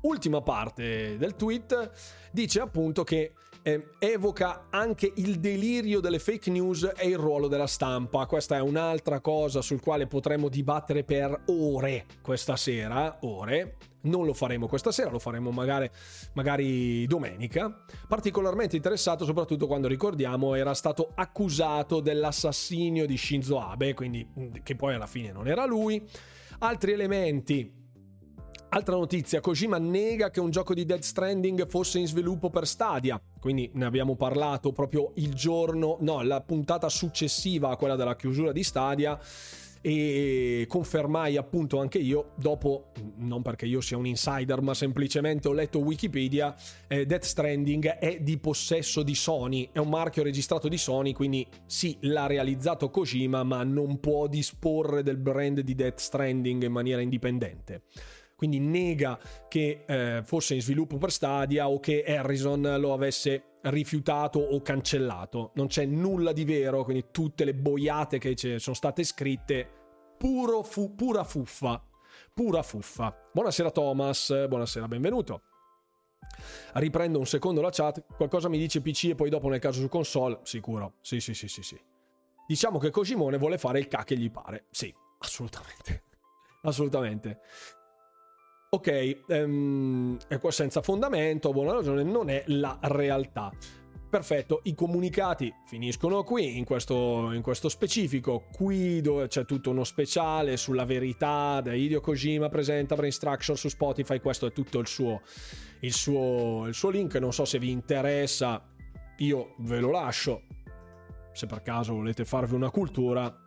ultima parte del tweet dice appunto che eh, evoca anche il delirio delle fake news e il ruolo della stampa. Questa è un'altra cosa sul quale potremmo dibattere per ore questa sera, ore. Non lo faremo questa sera, lo faremo magari, magari domenica. Particolarmente interessato soprattutto quando ricordiamo era stato accusato dell'assassinio di Shinzo Abe, quindi che poi alla fine non era lui. Altri elementi Altra notizia, Kojima nega che un gioco di Dead Stranding fosse in sviluppo per Stadia, quindi ne abbiamo parlato proprio il giorno, no, la puntata successiva a quella della chiusura di Stadia. E confermai appunto anche io dopo non perché io sia un insider ma semplicemente ho letto Wikipedia eh, Death Stranding è di possesso di Sony è un marchio registrato di Sony quindi sì l'ha realizzato Kojima ma non può disporre del brand di Death Stranding in maniera indipendente quindi nega che eh, fosse in sviluppo per Stadia o che Harrison lo avesse rifiutato o cancellato. Non c'è nulla di vero, quindi tutte le boiate che sono state scritte, fu- pura fuffa. Pura fuffa. Buonasera Thomas, buonasera, benvenuto. Riprendo un secondo la chat, qualcosa mi dice PC e poi dopo nel caso su console, sicuro. Sì, sì, sì, sì, sì. Diciamo che Kojimone vuole fare il cacchio che gli pare. Sì, assolutamente. *laughs* assolutamente ok, um, senza fondamento, buona ragione, non è la realtà. Perfetto, i comunicati finiscono qui, in questo, in questo, specifico, qui dove c'è tutto uno speciale sulla verità, da Hideo Kojima presenta Brain Structure su Spotify, questo è tutto il suo, il suo, il suo link, non so se vi interessa, io ve lo lascio, se per caso volete farvi una cultura,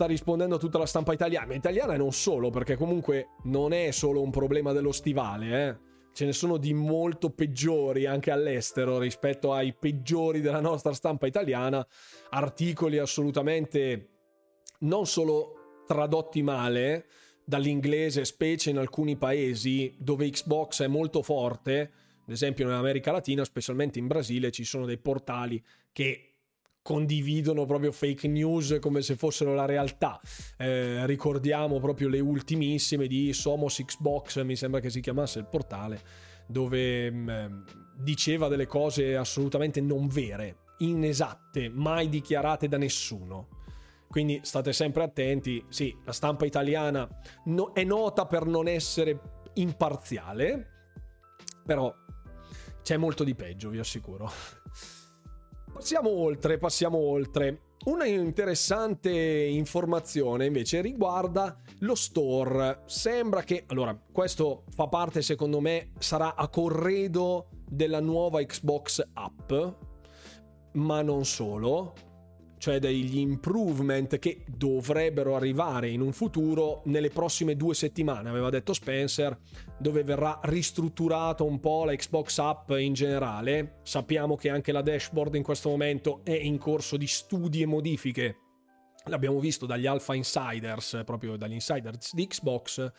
sta rispondendo a tutta la stampa italiana, italiana e non solo, perché comunque non è solo un problema dello stivale, eh. Ce ne sono di molto peggiori anche all'estero rispetto ai peggiori della nostra stampa italiana, articoli assolutamente non solo tradotti male dall'inglese, specie in alcuni paesi dove Xbox è molto forte, ad esempio in America Latina, specialmente in Brasile, ci sono dei portali che condividono proprio fake news come se fossero la realtà. Eh, ricordiamo proprio le ultimissime di Somos Xbox, mi sembra che si chiamasse il portale, dove mh, mm, diceva delle cose assolutamente non vere, inesatte, mai dichiarate da nessuno. Quindi state sempre attenti. Sì, la stampa italiana no, è nota per non essere imparziale, però c'è molto di peggio, vi assicuro. Passiamo oltre, passiamo oltre. Una interessante informazione invece riguarda lo store. Sembra che, allora, questo fa parte secondo me, sarà a corredo della nuova Xbox app, ma non solo cioè degli improvement che dovrebbero arrivare in un futuro nelle prossime due settimane, aveva detto Spencer, dove verrà ristrutturato un po' la Xbox App in generale. Sappiamo che anche la dashboard in questo momento è in corso di studi e modifiche. L'abbiamo visto dagli alpha insiders, proprio dagli insiders di Xbox.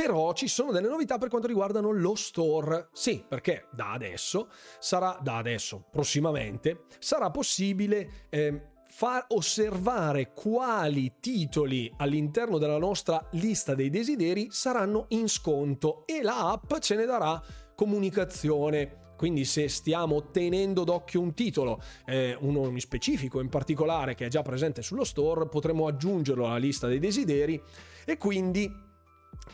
Però ci sono delle novità per quanto riguardano lo store. Sì, perché da adesso sarà, da adesso, prossimamente, sarà possibile eh, far osservare quali titoli all'interno della nostra lista dei desideri saranno in sconto e la app ce ne darà comunicazione. Quindi se stiamo tenendo d'occhio un titolo, eh, uno in specifico in particolare che è già presente sullo store, potremo aggiungerlo alla lista dei desideri e quindi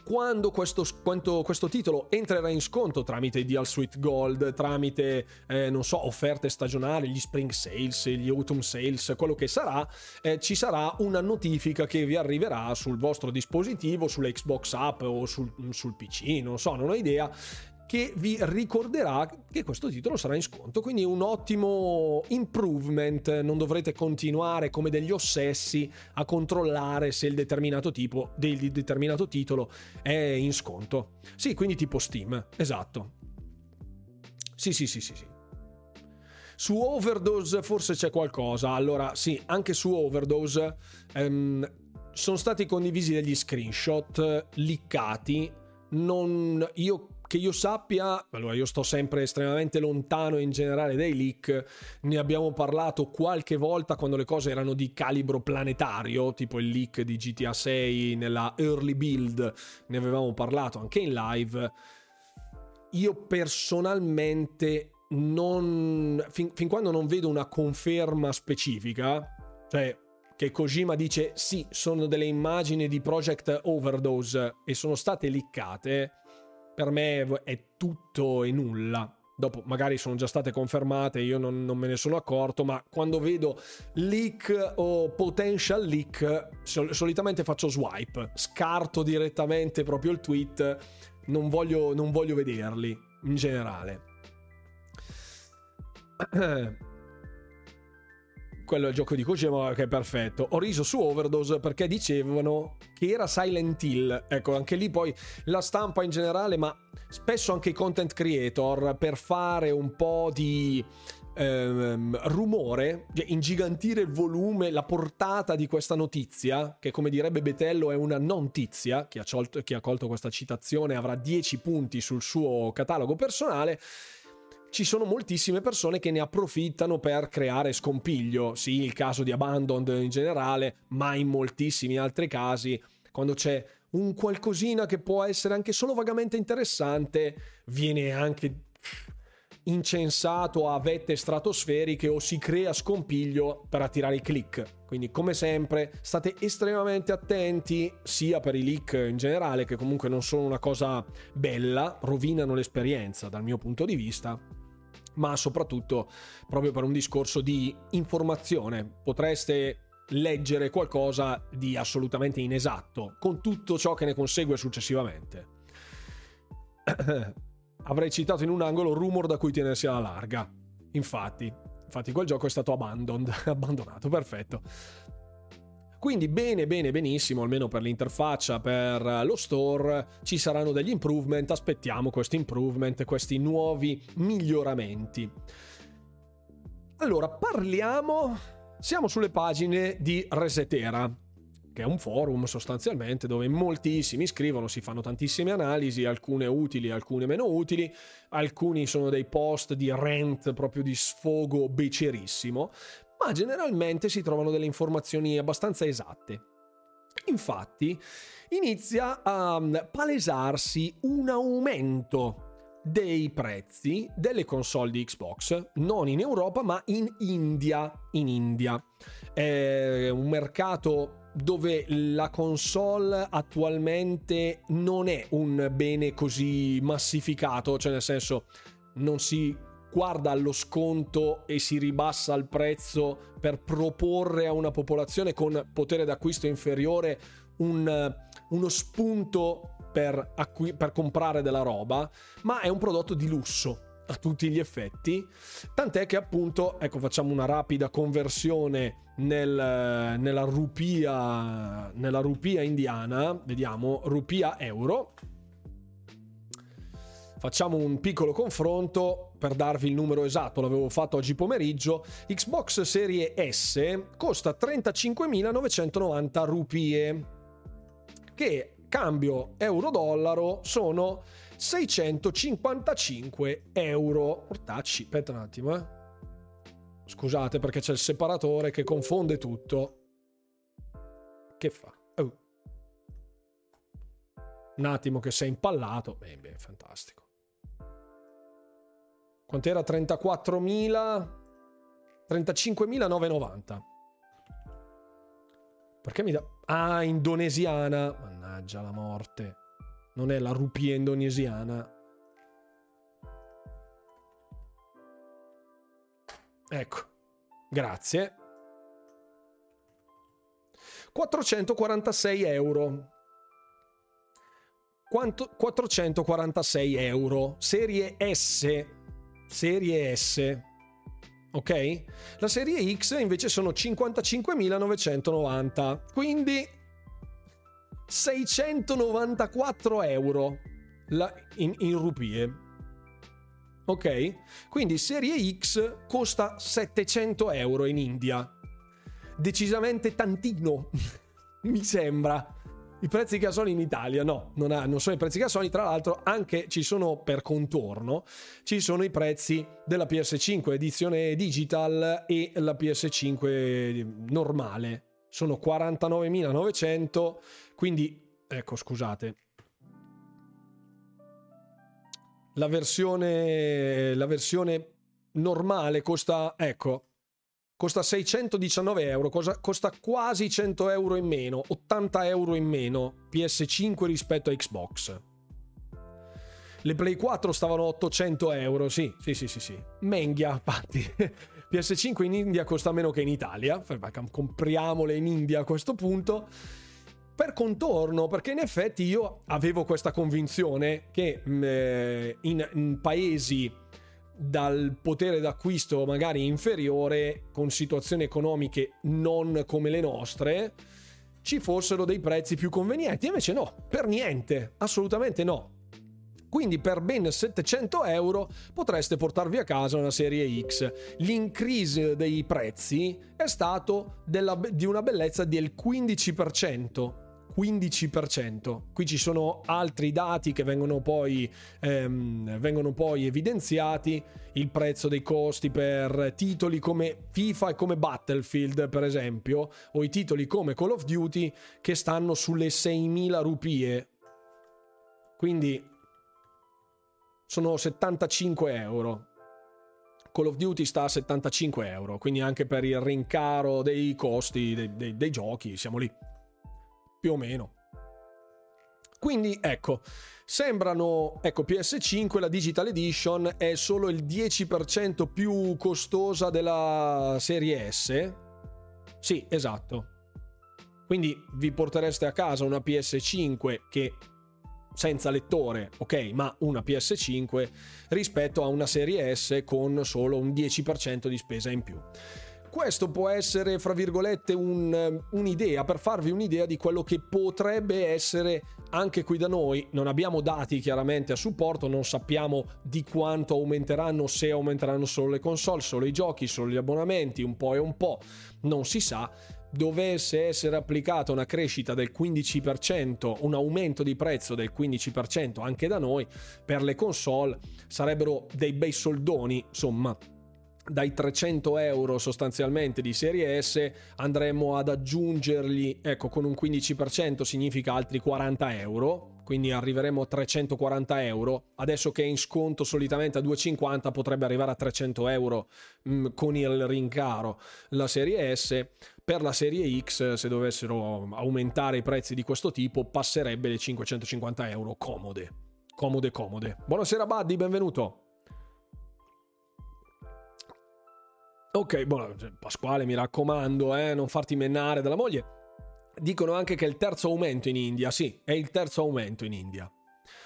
quando questo, quando questo, titolo entrerà in sconto tramite i Deal Suite Gold, tramite, eh, non so, offerte stagionali, gli Spring Sales, gli Autumn Sales, quello che sarà, eh, ci sarà una notifica che vi arriverà sul vostro dispositivo, sulla Xbox App o sul, sul PC, non so, non ho idea, che vi ricorderà che questo titolo sarà in sconto, quindi un ottimo improvement, non dovrete continuare come degli ossessi a controllare se il determinato tipo del determinato titolo è in sconto. Sì, quindi tipo Steam, esatto. Sì, sì, sì, sì, sì. Su Overdose forse c'è qualcosa. Allora, sì, anche su Overdose ehm, sono stati condivisi degli screenshot liccati. Non, io che io sappia, allora io sto sempre estremamente lontano in generale dai leak, ne abbiamo parlato qualche volta quando le cose erano di calibro planetario, tipo il leak di GTA 6 nella early build, ne avevamo parlato anche in live. Io personalmente non fin, fin quando non vedo una conferma specifica, cioè che Kojima dice sì, sono delle immagini di Project Overdose e sono state liccate, per me è tutto e nulla. Dopo magari sono già state confermate, io non, non, me ne sono accorto, ma quando vedo leak o potential leak, sol- solitamente faccio swipe, scarto direttamente proprio il tweet, non voglio, non voglio vederli in generale. *clears throat* quello è il gioco di Kojima che è perfetto. Ho riso su Overdose perché dicevano che era Silent Hill. Ecco, anche lì poi la stampa in generale, ma spesso anche i content creator per fare un po' di ehm, rumore, cioè ingigantire il volume, la portata di questa notizia, che come direbbe Betello è una non-tizia, chi ha, colto, chi ha colto questa citazione avrà 10 punti sul suo catalogo personale ci sono moltissime persone che ne approfittano per creare scompiglio. Sì, il caso di Abandoned in generale, ma in moltissimi altri casi, quando c'è un qualcosina che può essere anche solo vagamente interessante, viene anche incensato a vette stratosferiche o si crea scompiglio per attirare i click. Quindi, come sempre, state estremamente attenti sia per i leak in generale, che comunque non sono una cosa bella, rovinano l'esperienza dal mio punto di vista, ma soprattutto proprio per un discorso di informazione. Potreste leggere qualcosa di assolutamente inesatto, con tutto ciò che ne consegue successivamente. *clears throat* Avrei citato in un angolo rumor da cui tenersi alla larga. Infatti, infatti quel gioco è stato abandoned, *laughs* abbandonato, perfetto. Quindi bene, bene, benissimo, almeno per l'interfaccia, per lo store, ci saranno degli improvement, aspettiamo questi improvement, questi nuovi miglioramenti. Allora, parliamo, siamo sulle pagine di Resetera, che è un forum sostanzialmente dove moltissimi scrivono, si fanno tantissime analisi, alcune utili, alcune meno utili, alcuni sono dei post di rent proprio di sfogo becerissimo, ma generalmente si trovano delle informazioni abbastanza esatte. Infatti, inizia a mm, palesarsi un aumento dei prezzi delle console di Xbox, non in Europa ma in India. In India. È un mercato dove la console attualmente non è un bene così massificato, cioè nel senso non si guarda allo sconto e si ribassa il prezzo per proporre a una popolazione con potere d'acquisto inferiore un, uno spunto per, acqui- per comprare della roba, ma è un prodotto di lusso a tutti gli effetti, tant'è che appunto, ecco facciamo una rapida conversione nel, nella, rupia, nella rupia indiana, vediamo, rupia euro, Facciamo un piccolo confronto per darvi il numero esatto, l'avevo fatto oggi pomeriggio. Xbox Serie S costa 35.990 rupie, che cambio euro-dollaro sono 655 euro. Ortacci, aspetta un attimo, eh. Scusate perché c'è il separatore che confonde tutto. Che fa? Oh. Un attimo che sei impallato. Beh, beh, fantastico. Quant'era? 34.000... 35.990. Perché mi dà... Ah, indonesiana. Mannaggia la morte. Non è la rupia indonesiana. Ecco. Grazie. 446 euro. Quanto? 446 euro. Serie S serie S. Ok? La serie X invece sono 55.990, quindi 694 euro in, in rupie. Ok? Quindi serie X costa 700 euro in India. Decisamente tantino, *laughs* mi sembra. I prezzi gasoli in Italia no, non, ha, non, sono i prezzi gasoli, tra l'altro anche ci sono per contorno, ci sono i prezzi della PS5 edizione digital e la PS5 normale. Sono 49.900, quindi ecco scusate. La versione, la versione normale costa, ecco, costa 619 euro, costa quasi 100 euro in meno, 80 euro in meno PS5 rispetto a Xbox. Le Play 4 stavano 800 euro, sì, sì, sì, sì, sì. Menghia, infatti. *laughs* PS5 in India costa meno che in Italia, compriamole in India a questo punto. Per contorno, perché in effetti io avevo questa convinzione che mm, eh, in paesi dal potere d'acquisto magari inferiore, con situazioni economiche non come le nostre, ci fossero dei prezzi più convenienti. Invece no, per niente, assolutamente no. Quindi per ben 700 euro potreste portarvi a casa una serie X. L'increase dei prezzi è stato della, di una bellezza del 15%. 15%. Qui ci sono altri dati che vengono poi, ehm, vengono poi evidenziati, il prezzo dei costi per titoli come FIFA e come Battlefield per esempio, o i titoli come Call of Duty che stanno sulle 6.000 rupie. Quindi sono 75 euro. Call of Duty sta a 75 euro, quindi anche per il rincaro dei costi dei, dei, dei giochi siamo lì più o meno. Quindi ecco, sembrano, ecco, PS5, la Digital Edition è solo il 10% più costosa della serie S. Sì, esatto. Quindi vi portereste a casa una PS5 che senza lettore, ok, ma una PS5 rispetto a una serie S con solo un 10% di spesa in più questo può essere, fra virgolette, un, un'idea, per farvi un'idea di quello che potrebbe essere anche qui da noi. Non abbiamo dati chiaramente a supporto, non sappiamo di quanto aumenteranno, se aumenteranno solo le console, solo i giochi, solo gli abbonamenti, un po' e un po', non si sa dovesse essere applicata una crescita del 15%, un aumento di prezzo del 15% anche da noi per le console, sarebbero dei bei soldoni, insomma, dai 300 euro sostanzialmente di serie S andremo ad aggiungergli, ecco con un 15% significa altri 40 euro, quindi arriveremo a 340 euro. Adesso che è in sconto solitamente a 250 potrebbe arrivare a 300 euro mh, mm, con il rincaro la serie S. Per la serie X, se dovessero aumentare i prezzi di questo tipo, passerebbe le 550 euro comode. Comode, comode. Buonasera Buddy, benvenuto. Ok, buono, cioè, Pasquale, mi raccomando, eh, non farti mennare dalla moglie. Dicono anche che è il terzo aumento in India. Sì, è il terzo aumento in India.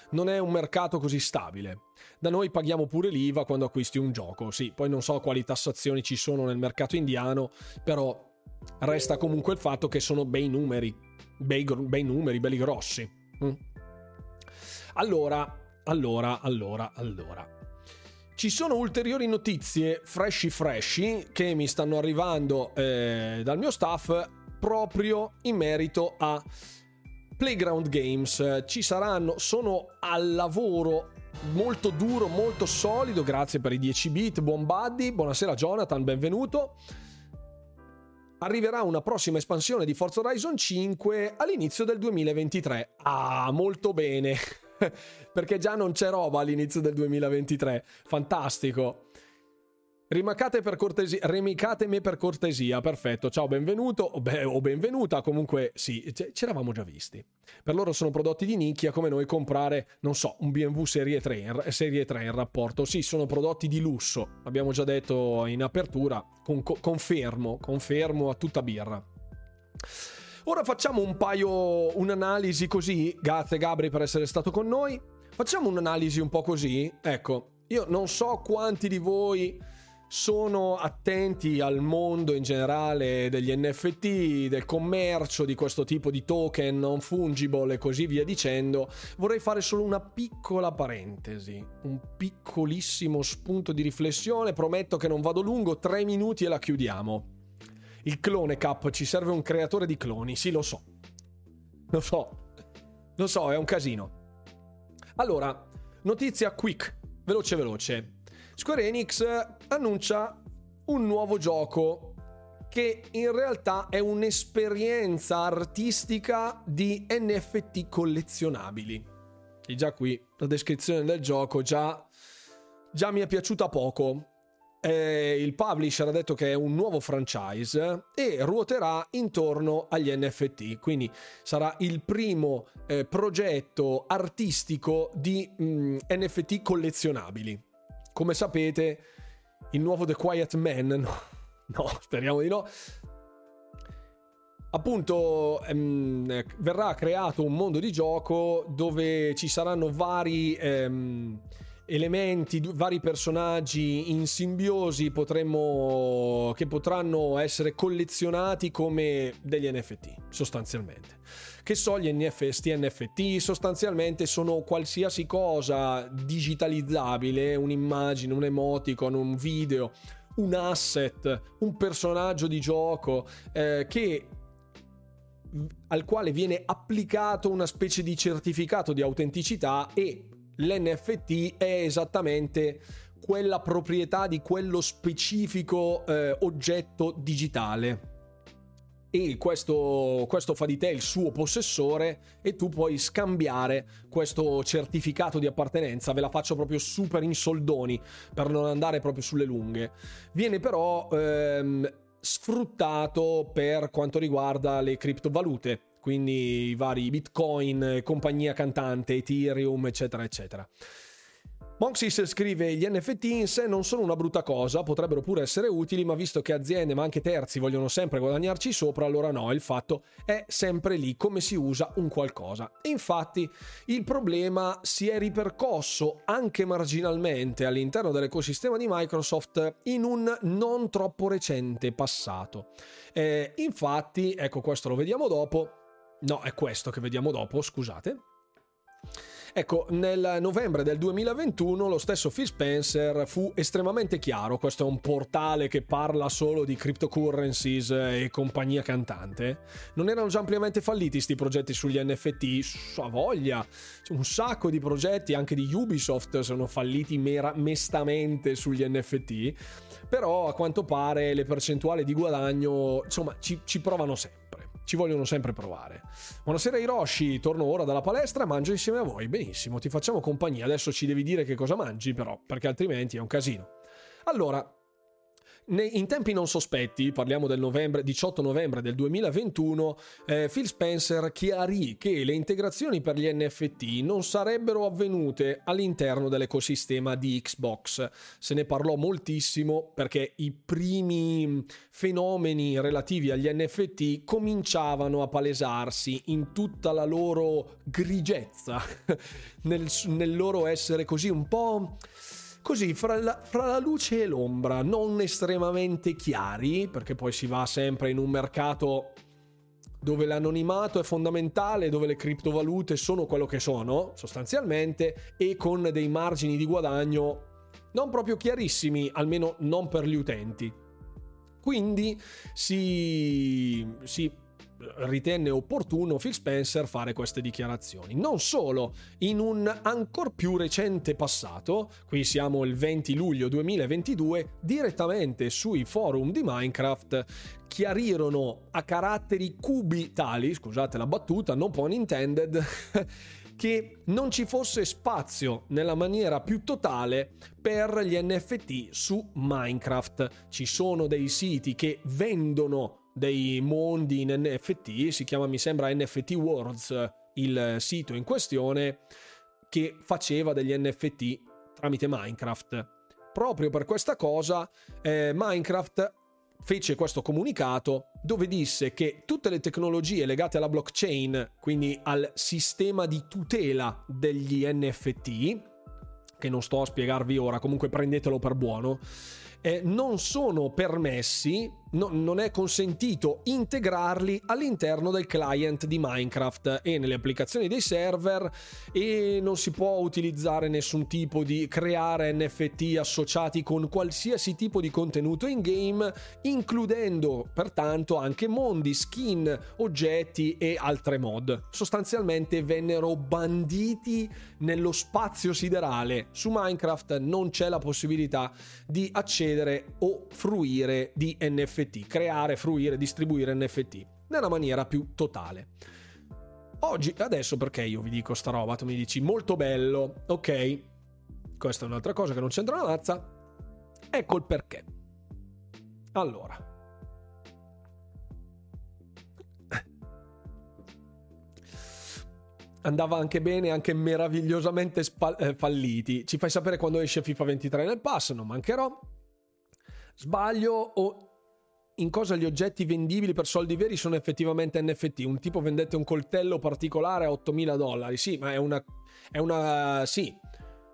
Non è un mercato così stabile. Da noi paghiamo pure l'IVA quando acquisti un gioco. Sì, poi non so quali tassazioni ci sono nel mercato indiano, però resta comunque il fatto che sono bei numeri. Bei, bei numeri, belli grossi. Mm. Allora, allora, allora, allora. Ci sono ulteriori notizie freshy freshy che mi stanno arrivando eh, dal mio staff proprio in merito a Playground Games. Ci saranno, sono al lavoro molto duro, molto solido, grazie per i 10 bit, buon buddy, buonasera Jonathan, benvenuto. Arriverà una prossima espansione di Forza Horizon 5 all'inizio del 2023. Ah, molto bene. *laughs* perché già non c'è roba all'inizio del 2023. Fantastico. Rimacate per cortesia, remicatemi per cortesia, perfetto, ciao, benvenuto o, beh, o benvenuta, comunque sì, ci eravamo già visti. Per loro sono prodotti di nicchia come noi comprare, non so, un BMW Serie 3, in, serie 3 in rapporto, sì, sono prodotti di lusso, abbiamo già detto in apertura, con, confermo, confermo a tutta birra. Ora facciamo un paio, un'analisi così, grazie Gabri per essere stato con noi, facciamo un'analisi un po' così, ecco, io non so quanti di voi sono attenti al mondo in generale degli NFT, del commercio di questo tipo di token non fungible e così via dicendo, vorrei fare solo una piccola parentesi, un piccolissimo spunto di riflessione, prometto che non vado lungo, tre minuti e la chiudiamo. Il clone cap ci serve un creatore di cloni, sì lo so. lo so, lo so, è un casino. Allora, notizia quick, veloce veloce. Square Enix annuncia un nuovo gioco che in realtà è un'esperienza artistica di NFT collezionabili. E già qui la descrizione del gioco già, già mi è piaciuta poco. Eh, il publisher ha detto che è un nuovo franchise e ruoterà intorno agli NFT, quindi sarà il primo eh, progetto artistico di mh, mm, NFT collezionabili. Come sapete, il nuovo The Quiet Man, *laughs* no, no speriamo di no, appunto ehm, verrà creato un mondo di gioco dove ci saranno vari ehm, elementi, vari personaggi in simbiosi potremmo, che potranno essere collezionati come degli NFT, sostanzialmente. Che so, gli NFT, NFT sostanzialmente sono qualsiasi cosa digitalizzabile, un'immagine, un emoticon, un video, un asset, un personaggio di gioco eh, che al quale viene applicato una specie di certificato di autenticità e l'NFT è esattamente quella proprietà di quello specifico eh, oggetto digitale. E questo, questo fa di te il suo possessore e tu puoi scambiare questo certificato di appartenenza. Ve la faccio proprio super in soldoni per non andare proprio sulle lunghe. Viene però ehm, sfruttato per quanto riguarda le criptovalute quindi i vari Bitcoin, compagnia cantante, Ethereum, eccetera, eccetera. Monxis scrive: Gli NFT in sé non sono una brutta cosa, potrebbero pure essere utili, ma visto che aziende ma anche terzi vogliono sempre guadagnarci sopra, allora no, il fatto è sempre lì come si usa un qualcosa. Infatti il problema si è ripercosso anche marginalmente all'interno dell'ecosistema di Microsoft in un non troppo recente passato. Eh, infatti, ecco, questo lo vediamo dopo No, è questo che vediamo dopo, scusate. Ecco, nel novembre del 2021 lo stesso Phil Spencer fu estremamente chiaro, questo è un portale che parla solo di cryptocurrencies e compagnia cantante. Non erano già ampiamente falliti questi progetti sugli NFT? A voglia, un sacco di progetti anche di Ubisoft sono falliti mera- mestamente sugli NFT, però a quanto pare le percentuali di guadagno, insomma, ci, ci provano sempre ci vogliono sempre provare. Buonasera Hiroshi, torno ora dalla palestra, mangio insieme a voi. Benissimo, ti facciamo compagnia. Adesso ci devi dire che cosa mangi, però, perché altrimenti è un casino. Allora, in tempi non sospetti, parliamo del novembre, 18 novembre del 2021, eh, Phil Spencer chiarì che le integrazioni per gli NFT non sarebbero avvenute all'interno dell'ecosistema di Xbox. Se ne parlò moltissimo perché i primi fenomeni relativi agli NFT cominciavano a palesarsi in tutta la loro grigezza, *laughs* nel, nel loro essere così un po' così fra la, fra la, luce e l'ombra, non estremamente chiari, perché poi si va sempre in un mercato dove l'anonimato è fondamentale, dove le criptovalute sono quello che sono, sostanzialmente, e con dei margini di guadagno non proprio chiarissimi, almeno non per gli utenti. Quindi si, si ritenne opportuno Phil Spencer fare queste dichiarazioni. Non solo, in un ancor più recente passato, qui siamo il 20 luglio 2022, direttamente sui forum di Minecraft chiarirono a caratteri cubitali, scusate la battuta, non pun intended, *laughs* che non ci fosse spazio nella maniera più totale per gli NFT su Minecraft. Ci sono dei siti che vendono dei mondi in NFT, si chiama mi sembra NFT Worlds il sito in questione che faceva degli NFT tramite Minecraft. Proprio per questa cosa eh, Minecraft fece questo comunicato dove disse che tutte le tecnologie legate alla blockchain, quindi al sistema di tutela degli NFT, che non sto a spiegarvi ora, comunque prendetelo per buono, eh, non sono permessi no, non è consentito integrarli all'interno del client di Minecraft e nelle applicazioni dei server e non si può utilizzare nessun tipo di creare NFT associati con qualsiasi tipo di contenuto in game, includendo pertanto anche mondi, skin, oggetti e altre mod. Sostanzialmente vennero banditi nello spazio siderale. Su Minecraft non c'è la possibilità di accedere o fruire di NFT NFT, creare, fruire, distribuire NFT nella maniera più totale. Oggi, adesso perché io vi dico sta roba, tu mi dici molto bello, ok, questa è un'altra cosa che non c'entra una mazza, ecco il perché. Allora, andava anche bene, anche meravigliosamente spa- eh, falliti. Ci fai sapere quando esce FIFA 23 nel pass, non mancherò. Sbaglio o in cosa gli oggetti vendibili per soldi veri sono effettivamente NFT. Un tipo vendette un coltello particolare a 8000 dollari. Sì, ma è una. È una. Sì.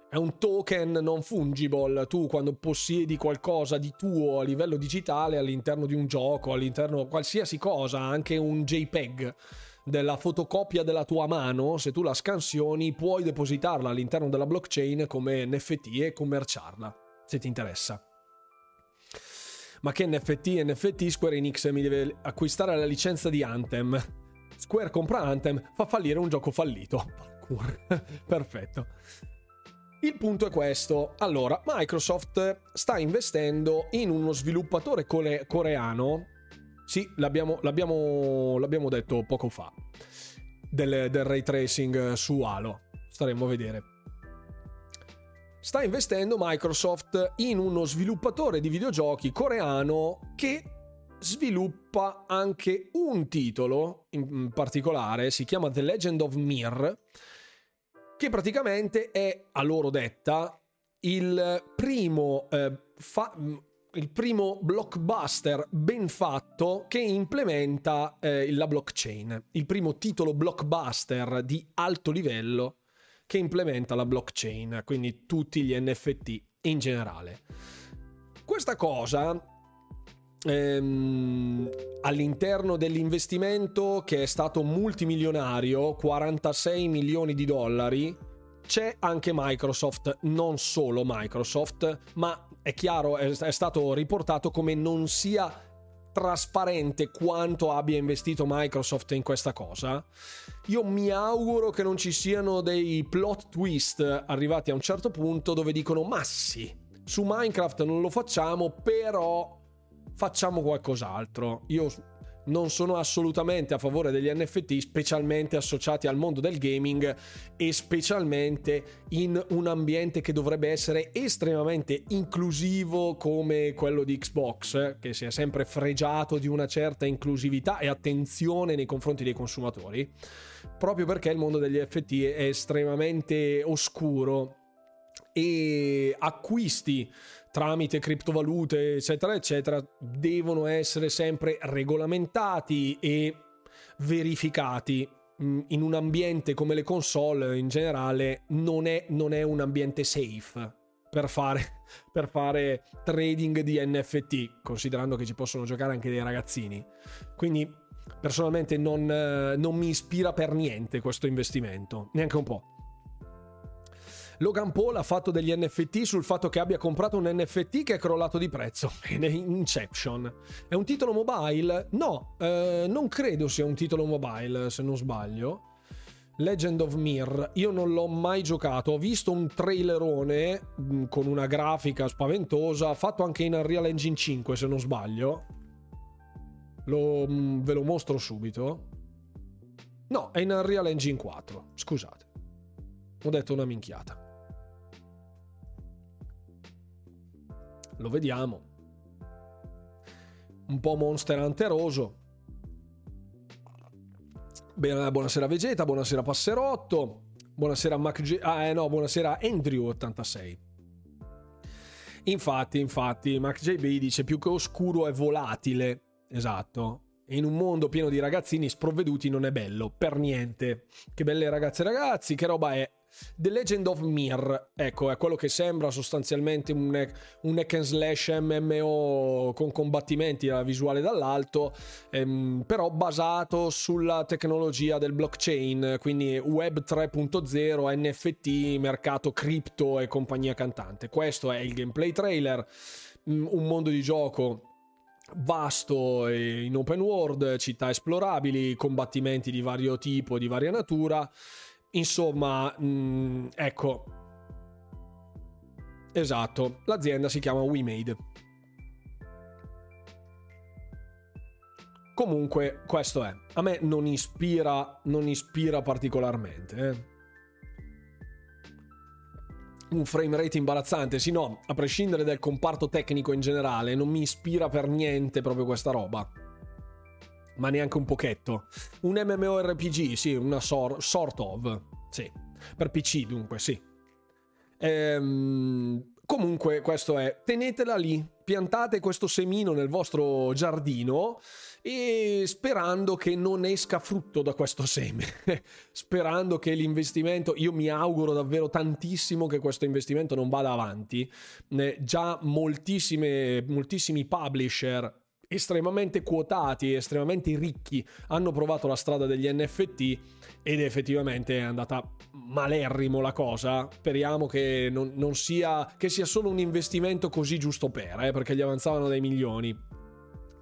È un token non fungible. Tu quando possiedi qualcosa di tuo a livello digitale all'interno di un gioco, all'interno di qualsiasi cosa, anche un JPEG della fotocopia della tua mano, se tu la scansioni, puoi depositarla all'interno della blockchain come NFT e commerciarla, se ti interessa ma che NFT, NFT Square Enix mi deve acquistare la licenza di Anthem. Square compra Anthem, fa fallire un gioco fallito. *laughs* Perfetto. Il punto è questo. Allora, Microsoft sta investendo in uno sviluppatore core- coreano. Sì, l'abbiamo, l'abbiamo, l'abbiamo, detto poco fa. Del, del ray tracing su Halo. Staremo a vedere sta investendo Microsoft in uno sviluppatore di videogiochi coreano che sviluppa anche un titolo in particolare, si chiama The Legend of Mir, che praticamente è, a loro detta, il primo, eh, fa- il primo blockbuster ben fatto che implementa eh, la blockchain, il primo titolo blockbuster di alto livello che implementa la blockchain, quindi tutti gli NFT in generale. Questa cosa ehm, all'interno dell'investimento che è stato multimilionario, 46 milioni di dollari, c'è anche Microsoft, non solo Microsoft, ma è chiaro, è, è stato riportato come non sia trasparente quanto abbia investito Microsoft in questa cosa. Io mi auguro che non ci siano dei plot twist arrivati a un certo punto dove dicono ma sì, su Minecraft non lo facciamo, però facciamo qualcos'altro. Io non sono assolutamente a favore degli NFT, specialmente associati al mondo del gaming e specialmente in un ambiente che dovrebbe essere estremamente inclusivo come quello di Xbox, che si è sempre fregiato di una certa inclusività e attenzione nei confronti dei consumatori, proprio perché il mondo degli NFT è estremamente oscuro e acquisti tramite criptovalute, eccetera, eccetera, devono essere sempre regolamentati e verificati. Mm, in un ambiente come le console in generale non è, non è un ambiente safe per fare, *laughs* per fare trading di NFT, considerando che ci possono giocare anche dei ragazzini. Quindi personalmente non, non mi ispira per niente questo investimento, neanche un po'. Logan Paul ha fatto degli NFT sul fatto che abbia comprato un NFT che è crollato di prezzo. *laughs* Inception. È un titolo mobile? No, eh, non credo sia un titolo mobile, se non sbaglio. Legend of Mir, io non l'ho mai giocato, ho visto un trailerone mm, con una grafica spaventosa, fatto anche in Unreal Engine 5 se non sbaglio. Lo, mm, ve lo mostro subito. No, è in Unreal Engine 4, scusate. Ho detto una minchiata. Lo vediamo. Un po' monster hunteroso. Bene, buonasera Vegeta, buonasera Passerotto, buonasera Mac G- ah eh no, buonasera Andrew86. Infatti, infatti, Mac JB dice più che oscuro è volatile. Esatto. in un mondo pieno di ragazzini sprovveduti non è bello, per niente. Che belle ragazze e ragazzi, che roba è? The Legend of Mir, ecco, è quello che sembra sostanzialmente un, un hack and slash MMO con combattimenti alla visuale dall'alto, ehm, però basato sulla tecnologia del blockchain, quindi web 3.0, NFT, mercato cripto e compagnia cantante. Questo è il gameplay trailer, mm, un mondo di gioco vasto in open world, città esplorabili, combattimenti di vario tipo, di varia natura. Insomma, mh, mm, ecco. Esatto, l'azienda si chiama WeMade. Comunque, questo è. A me non ispira, non ispira particolarmente. Eh un frame rate imbarazzante, sì no, a prescindere dal comparto tecnico in generale, non mi ispira per niente proprio questa roba. Ma neanche un pochetto. Un MMORPG, sì, una sor- sort of, sì. Per PC dunque, sì. Ehm, comunque questo è, tenetela lì, piantate questo semino nel vostro giardino e sperando che non esca frutto da questo seme, *laughs* sperando che l'investimento, io mi auguro davvero tantissimo che questo investimento non vada avanti, eh, già moltissimi publisher estremamente quotati, estremamente ricchi hanno provato la strada degli NFT ed effettivamente è andata malerrimo la cosa. Speriamo che non, non sia che sia solo un investimento così giusto per, eh, perché gli avanzavano dei milioni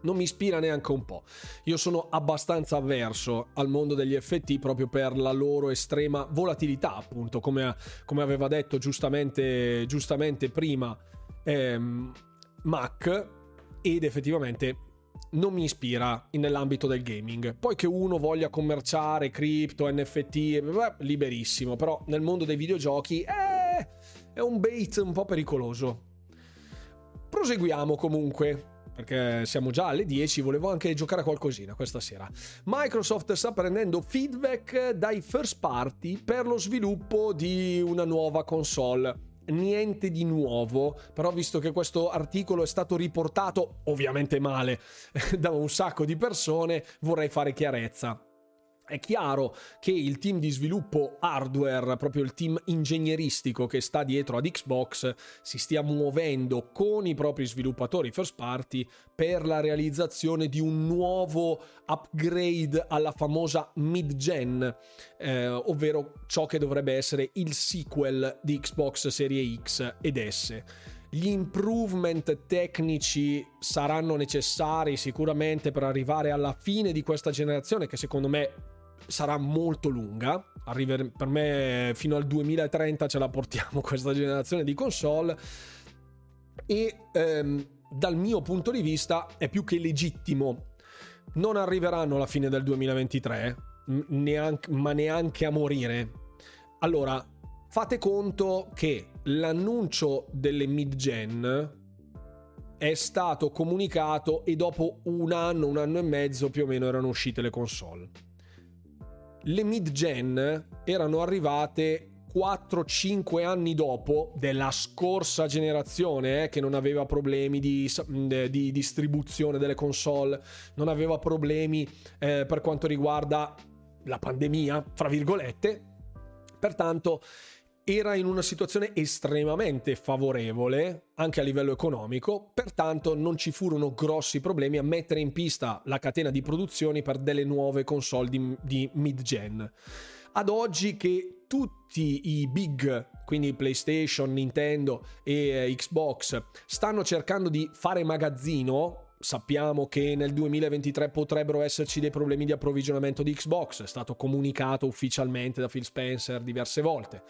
non mi ispira neanche un po'. Io sono abbastanza avverso al mondo degli FT proprio per la loro estrema volatilità, appunto, come, come aveva detto giustamente, giustamente prima ehm, Mac, ed effettivamente non mi ispira nell'ambito del gaming. Poi che uno voglia commerciare cripto, NFT, beh, liberissimo, però nel mondo dei videogiochi eh, è un bait un po' pericoloso. Proseguiamo comunque perché siamo già alle 10, volevo anche giocare a qualcosina questa sera. Microsoft sta prendendo feedback dai first party per lo sviluppo di una nuova console niente di nuovo, però visto che questo articolo è stato riportato ovviamente male *laughs* da un sacco di persone, vorrei fare chiarezza. È chiaro che il team di sviluppo hardware, proprio il team ingegneristico che sta dietro ad Xbox, si stia muovendo con i propri sviluppatori first party per la realizzazione di un nuovo upgrade alla famosa mid-gen, eh, ovvero ciò che dovrebbe essere il sequel di Xbox Serie X ed S. Gli improvement tecnici saranno necessari sicuramente per arrivare alla fine di questa generazione che secondo me sarà molto lunga. Arriver- per me fino al 2030 ce la portiamo *laughs* questa generazione di console. E ehm, dal mio punto di vista è più che legittimo. Non arriveranno alla fine del 2023, neanche, ma neanche a morire. Allora, fate conto che l'annuncio delle mid-gen è stato comunicato e dopo un anno, un anno e mezzo più o meno erano uscite le console le mid-gen erano arrivate 4-5 anni dopo della scorsa generazione eh, che non aveva problemi di, di, distribuzione delle console, non aveva problemi eh, per quanto riguarda la pandemia, fra virgolette. Pertanto era in una situazione estremamente favorevole anche a livello economico, pertanto non ci furono grossi problemi a mettere in pista la catena di produzioni per delle nuove console di, di mid-gen. Ad oggi che tutti i big, quindi PlayStation, Nintendo e eh, Xbox, stanno cercando di fare magazzino, sappiamo che nel 2023 potrebbero esserci dei problemi di approvvigionamento di Xbox, è stato comunicato ufficialmente da Phil Spencer diverse volte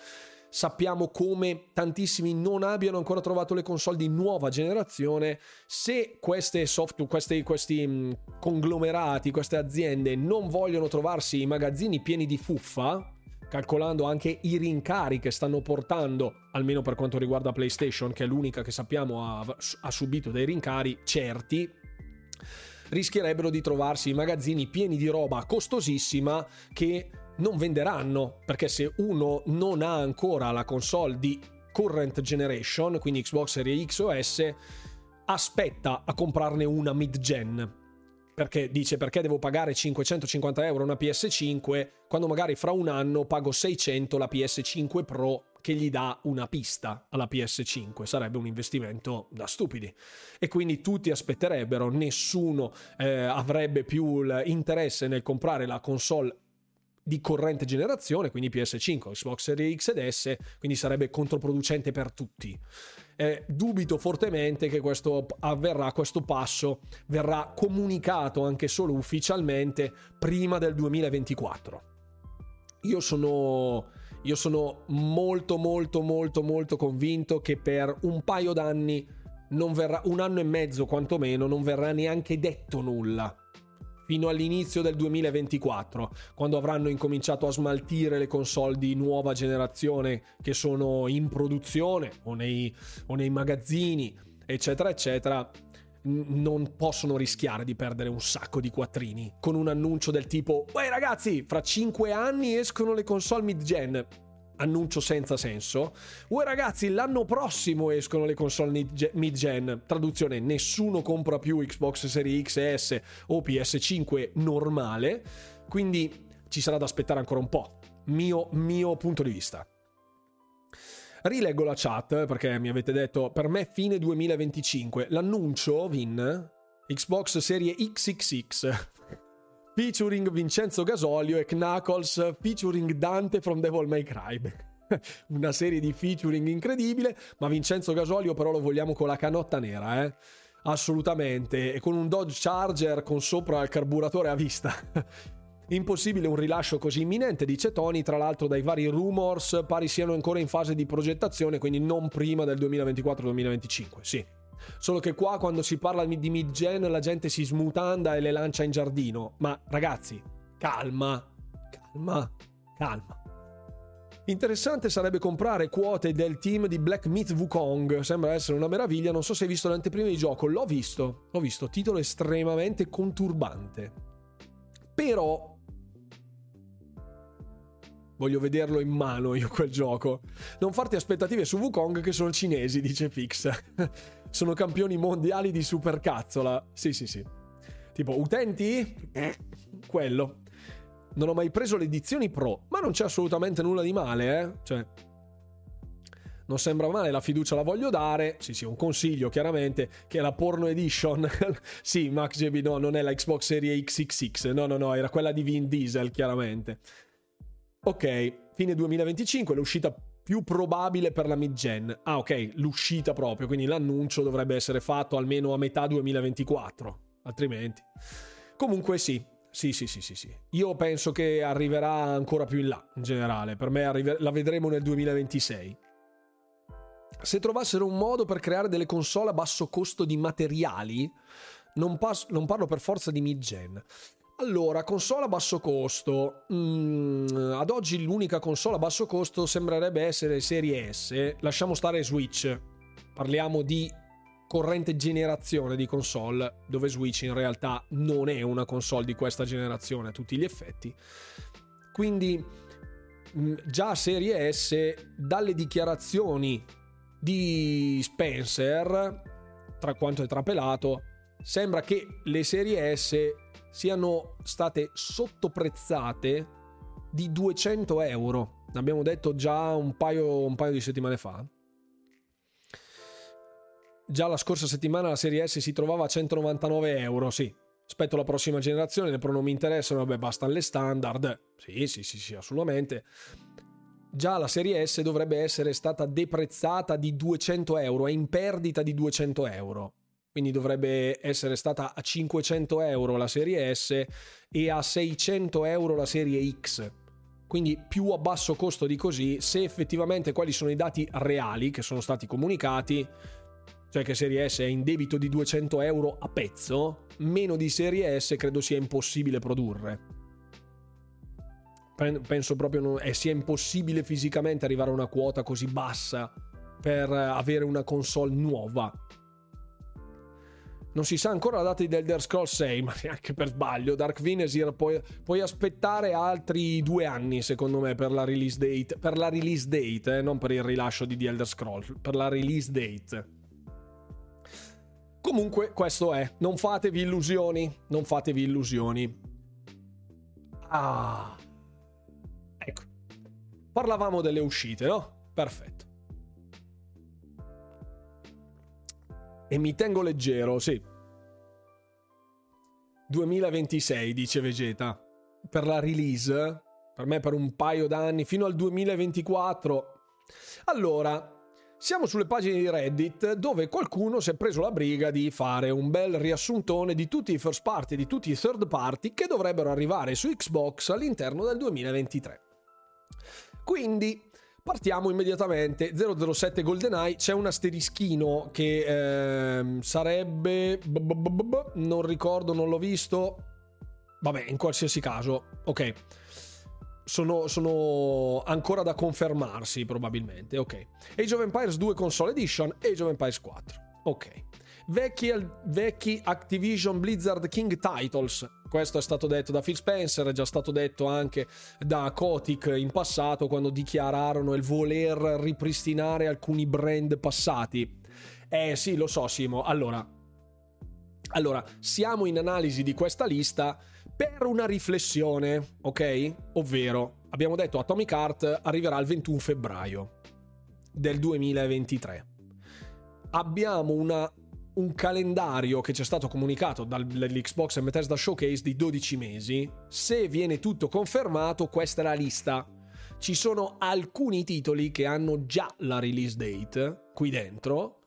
sappiamo come tantissimi non abbiano ancora trovato le console di nuova generazione. Se queste software, questi, questi mm, conglomerati, queste aziende non vogliono trovarsi i magazzini pieni di fuffa, calcolando anche i rincari che stanno portando, almeno per quanto riguarda PlayStation, che è l'unica che sappiamo ha, ha subito dei rincari certi, rischierebbero di trovarsi i magazzini pieni di roba costosissima che non venderanno, perché se uno non ha ancora la console di current generation, quindi Xbox Series X o S, aspetta a comprarne una mid-gen. perché dice perché devo pagare 550 euro una PS5 quando magari fra un anno pago 600 la PS5 Pro che gli dà una pista alla PS5 sarebbe un investimento da stupidi e quindi tutti aspetterebbero nessuno eh, avrebbe più l'interesse nel comprare la console di corrente generazione, quindi PS5, Xbox Series X ed S, quindi sarebbe controproducente per tutti. Eh, dubito fortemente che questo avverrà, questo passo verrà comunicato anche solo ufficialmente prima del 2024. Io sono, io sono molto molto molto molto convinto che per un paio d'anni verrà, un anno e mezzo quantomeno, non verrà neanche detto nulla fino all'inizio del 2024, quando avranno incominciato a smaltire le console di nuova generazione che sono in produzione o nei, o nei magazzini, eccetera, eccetera, non possono rischiare di perdere un sacco di quattrini con un annuncio del tipo Uè ragazzi, fra 5 anni escono le console mid-gen annuncio senza senso. Uè ragazzi, l'anno prossimo escono le console mid-gen. Traduzione, nessuno compra più Xbox Series X e S o PS5 normale, quindi ci sarà da aspettare ancora un po'. Mio, mio punto di vista. Rileggo la chat perché mi avete detto per me fine 2025. L'annuncio, Vin, Xbox Serie XXX featuring Vincenzo Gasolio e Knuckles featuring Dante from Devil May Cry. *laughs* Una serie di featuring incredibile, ma Vincenzo Gasolio però lo vogliamo con la canotta nera, eh? Assolutamente, e con un Dodge Charger con sopra il carburatore a vista. *laughs* Impossibile un rilascio così imminente, dice Tony, tra l'altro dai vari rumors pari siano ancora in fase di progettazione, quindi non prima del 2024-2025. Sì, Solo che qua quando si parla di mid-gen la gente si smutanda e le lancia in giardino. Ma ragazzi, calma, calma, calma. Interessante sarebbe comprare quote del team di Black Myth Wukong. Sembra essere una meraviglia. Non so se hai visto l'anteprima di gioco. L'ho visto. L'ho visto. Titolo estremamente conturbante. Però. Voglio vederlo in mano io quel gioco. Non farti aspettative su Wukong che sono cinesi, dice Pix. *laughs* sono campioni mondiali di supercazzola. Sì, sì, sì. Tipo, utenti? Quello. Non ho mai preso le edizioni pro, ma non c'è assolutamente nulla di male, eh. Cioè, non sembra male, la fiducia la voglio dare. Sì, sì, un consiglio chiaramente, che è la Porno Edition. *laughs* sì, Max JB, no, non è la Xbox Serie XXX, no, no, no, era quella di Vin Diesel, chiaramente. Ok, fine 2025, l'uscita più probabile per la mid-gen. Ah, ok, l'uscita proprio, quindi l'annuncio dovrebbe essere fatto almeno a metà 2024, altrimenti. Comunque sì, sì, sì, sì, sì, sì. Io penso che arriverà ancora più in là, in generale. Per me arriver- la vedremo nel 2026. Se trovassero un modo per creare delle console a basso costo di materiali, non, pas- non parlo per forza di mid-gen, allora, console a basso costo. Mm, ad oggi l'unica console a basso costo sembrerebbe essere Serie S. Lasciamo stare Switch. Parliamo di corrente generazione di console, dove Switch in realtà non è una console di questa generazione a tutti gli effetti. Quindi mm, già Serie S, dalle dichiarazioni di Spencer, tra quanto è trapelato, sembra che le serie S siano state sottoprezzate di 200 euro. L'abbiamo detto già un paio, un paio di settimane fa. Già la scorsa settimana la serie S si trovava a 199 euro, sì. Aspetto la prossima generazione, le mi interessano, vabbè, bastano le standard. Sì, sì, sì, sì, assolutamente. Già la serie S dovrebbe essere stata deprezzata di 200 euro, è in perdita di 200 euro quindi dovrebbe essere stata a 500 euro la serie S e a 600 euro la serie X. Quindi più a basso costo di così, se effettivamente quali sono i dati reali che sono stati comunicati, cioè che serie S è in debito di 200 euro a pezzo, meno di serie S credo sia impossibile produrre. Penso proprio che sia impossibile fisicamente arrivare a una quota così bassa per avere una console nuova non si sa ancora la data di Elder Scrolls 6, *laughs* ma neanche per sbaglio. Dark Venesir puoi, puoi, aspettare altri due anni, secondo me, per la release date. Per la release date, eh, non per il rilascio di The Elder Scrolls, per la release date. Comunque questo è, non fatevi illusioni, non fatevi illusioni. Ah. Ecco. Parlavamo delle uscite, no? Perfetto. E mi tengo leggero, sì. 2026, dice Vegeta. Per la release, per me per un paio d'anni, fino al 2024. Allora, siamo sulle pagine di Reddit dove qualcuno si è preso la briga di fare un bel riassuntone di tutti i first party, di tutti i third party che dovrebbero arrivare su Xbox all'interno del 2023. Quindi partiamo immediatamente 007 GoldenEye c'è un asterischino che eh, sarebbe non ricordo non l'ho visto vabbè in qualsiasi caso ok sono, sono, ancora da confermarsi probabilmente. Ok. Age of Empires 2 Console Edition, Age of Empires 4. Ok. Vecchi, vecchi Activision Blizzard King Titles. Questo è stato detto da Phil Spencer, è già stato detto anche da Kotick in passato quando dichiararono il voler ripristinare alcuni brand passati. Eh sì, lo so Simo. Allora, allora siamo in analisi di questa lista per una riflessione, ok? Ovvero, abbiamo detto Atomic Heart arriverà il 21 febbraio del 2023. Abbiamo una, un calendario che ci è stato comunicato dall'Xbox e Bethesda Showcase di 12 mesi. Se viene tutto confermato, questa è la lista. Ci sono alcuni titoli che hanno già la release date qui dentro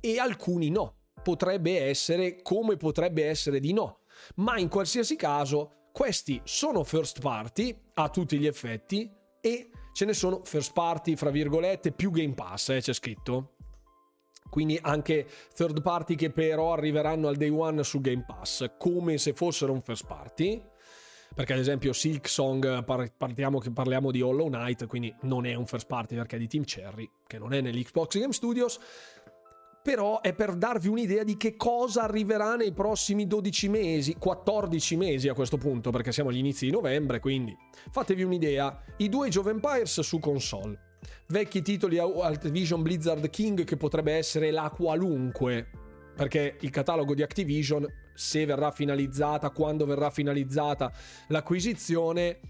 e alcuni no. Potrebbe essere come potrebbe essere di no ma in qualsiasi caso questi sono first party a tutti gli effetti e ce ne sono first party fra virgolette più Game Pass, eh, c'è scritto. Quindi anche third party che però arriveranno al day one su Game Pass, come se fossero un first party. Perché ad esempio Silk Song partiamo che parliamo di Hollow Knight, quindi non è un first party perché è di Team Cherry, che non è nell'Xbox Game Studios però è per darvi un'idea di che cosa arriverà nei prossimi 12 mesi, 14 mesi a questo punto, perché siamo agli inizi di novembre, quindi fatevi un'idea. I due Jove Empires su console, vecchi titoli Activision Blizzard King che potrebbe essere la qualunque, perché il catalogo di Activision, se verrà finalizzata, quando verrà finalizzata l'acquisizione,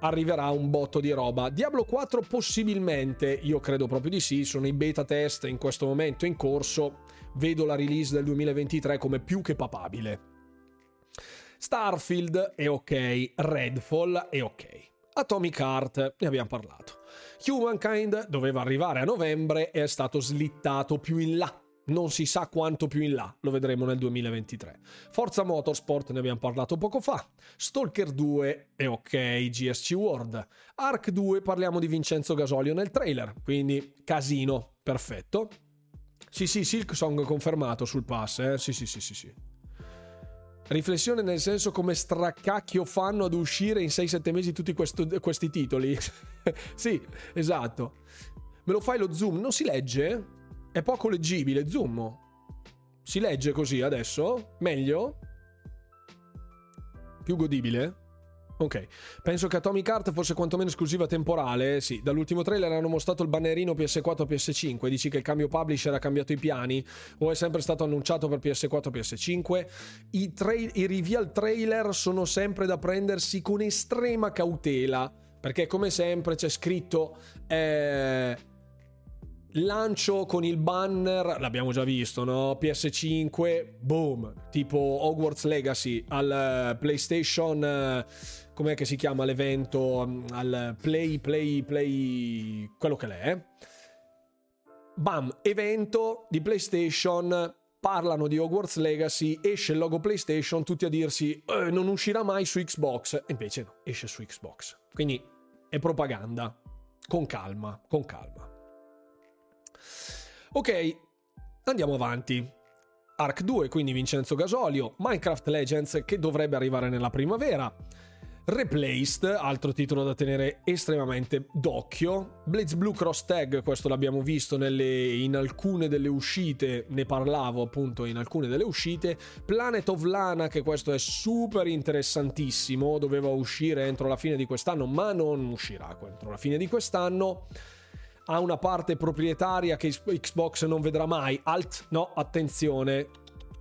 arriverà un botto di roba. Diablo 4 possibilmente, io credo proprio di sì, sono i beta test in questo momento in corso, vedo la release del 2023 come più che papabile. Starfield è ok, Redfall è ok. Atomic Heart, ne abbiamo parlato. Humankind doveva arrivare a novembre e è stato slittato più in là non si sa quanto più in là, lo vedremo nel 2023. Forza Motorsport ne abbiamo parlato poco fa, Stalker 2 è ok, GSC World, Arc 2 parliamo di Vincenzo Gasolio nel trailer, quindi casino, perfetto. Sì sì, Silk Song confermato sul pass, eh? sì sì sì sì sì. Riflessione nel senso come straccacchio fanno ad uscire in 6-7 mesi tutti questo, questi titoli. *laughs* sì, esatto. Me lo fai lo zoom? Non si legge? È poco leggibile, zoom. Si legge così adesso? Meglio? Più godibile? Ok, penso che Atomic Heart fosse quantomeno esclusiva temporale. Sì, dall'ultimo trailer hanno mostrato il bannerino PS4 PS5. Dici che il cambio publisher ha cambiato i piani? O è sempre stato annunciato per PS4 PS5? I, tra- i reveal trailer sono sempre da prendersi con estrema cautela. Perché, come sempre, c'è scritto. Eh lancio con il banner, l'abbiamo già visto, no? PS5, boom, tipo Hogwarts Legacy al PlayStation, com'è che si chiama l'evento? Al Play, Play, Play, quello che l'è. Bam, evento di PlayStation, parlano di Hogwarts Legacy, esce il logo PlayStation, tutti a dirsi eh, non uscirà mai su Xbox, e invece no, esce su Xbox. Quindi è propaganda, con calma, con calma. Ok, andiamo avanti. Arc 2, quindi Vincenzo Gasolio, Minecraft Legends che dovrebbe arrivare nella primavera, Replaced, altro titolo da tenere estremamente d'occhio, Blades Blue Cross Tag, questo l'abbiamo visto nelle, in alcune delle uscite, ne parlavo appunto in alcune delle uscite, Planet of Lana, che questo è super interessantissimo, doveva uscire entro la fine di quest'anno, ma non uscirà entro la fine di quest'anno ha una parte proprietaria che Xbox non vedrà mai. Alt, no, attenzione.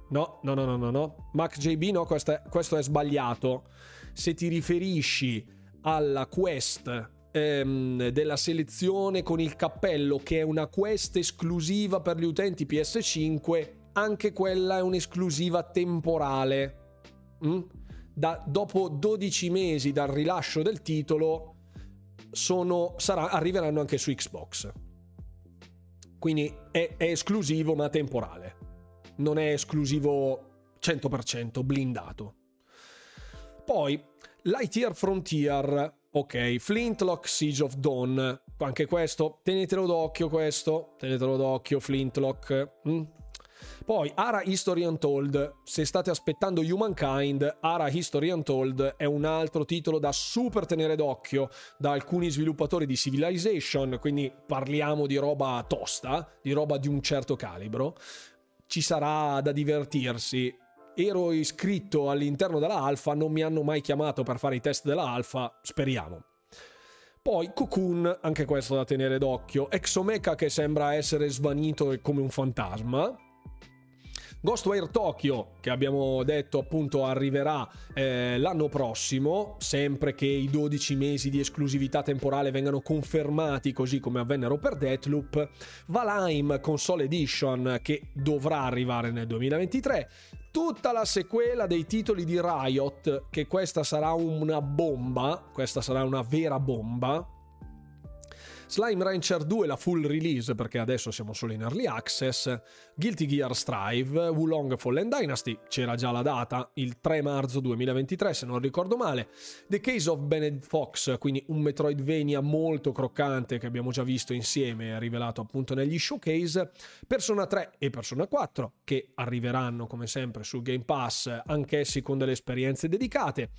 No, no, no, no, no, no. Mac JB, no, questo è, questo è sbagliato. Se ti riferisci alla quest ehm, della selezione con il cappello, che è una quest esclusiva per gli utenti PS5, anche quella è un'esclusiva temporale. Mm? Da, dopo 12 mesi dal rilascio del titolo, sono, sarà, arriveranno anche su Xbox. Quindi è, è esclusivo ma temporale. Non è esclusivo 100% blindato. Poi Lightyear Frontier, ok, Flintlock Siege of Dawn, anche questo, tenetelo d'occhio questo, tenetelo d'occhio Flintlock. Mm? Poi Ara History Untold, se state aspettando Humankind, Ara History Untold è un altro titolo da super tenere d'occhio da alcuni sviluppatori di Civilization, quindi parliamo di roba tosta, di roba di un certo calibro. Ci sarà da divertirsi. Ero iscritto all'interno della alfa, non mi hanno mai chiamato per fare i test della alfa, speriamo. Poi Cocoon, anche questo da tenere d'occhio. Exomecha che sembra essere svanito come un fantasma. Ghostwire Tokyo, che abbiamo detto appunto arriverà eh, l'anno prossimo, sempre che i 12 mesi di esclusività temporale vengano confermati così come avvennero per Deathloop. Valheim Console Edition, che dovrà arrivare nel 2023 tutta la sequela dei titoli di Riot, che questa sarà una bomba, questa sarà una vera bomba, Slime Rancher 2 la full release perché adesso siamo solo in early access, Guilty Gear Strive, Wulong Fallen Dynasty, c'era già la data, il 3 marzo 2023 se non ricordo male, The Case of Benedict Fox, quindi un Metroidvania molto croccante che abbiamo già visto insieme, rivelato appunto negli showcase, Persona 3 e Persona 4 che arriveranno come sempre su Game Pass anch'essi con delle esperienze dedicate.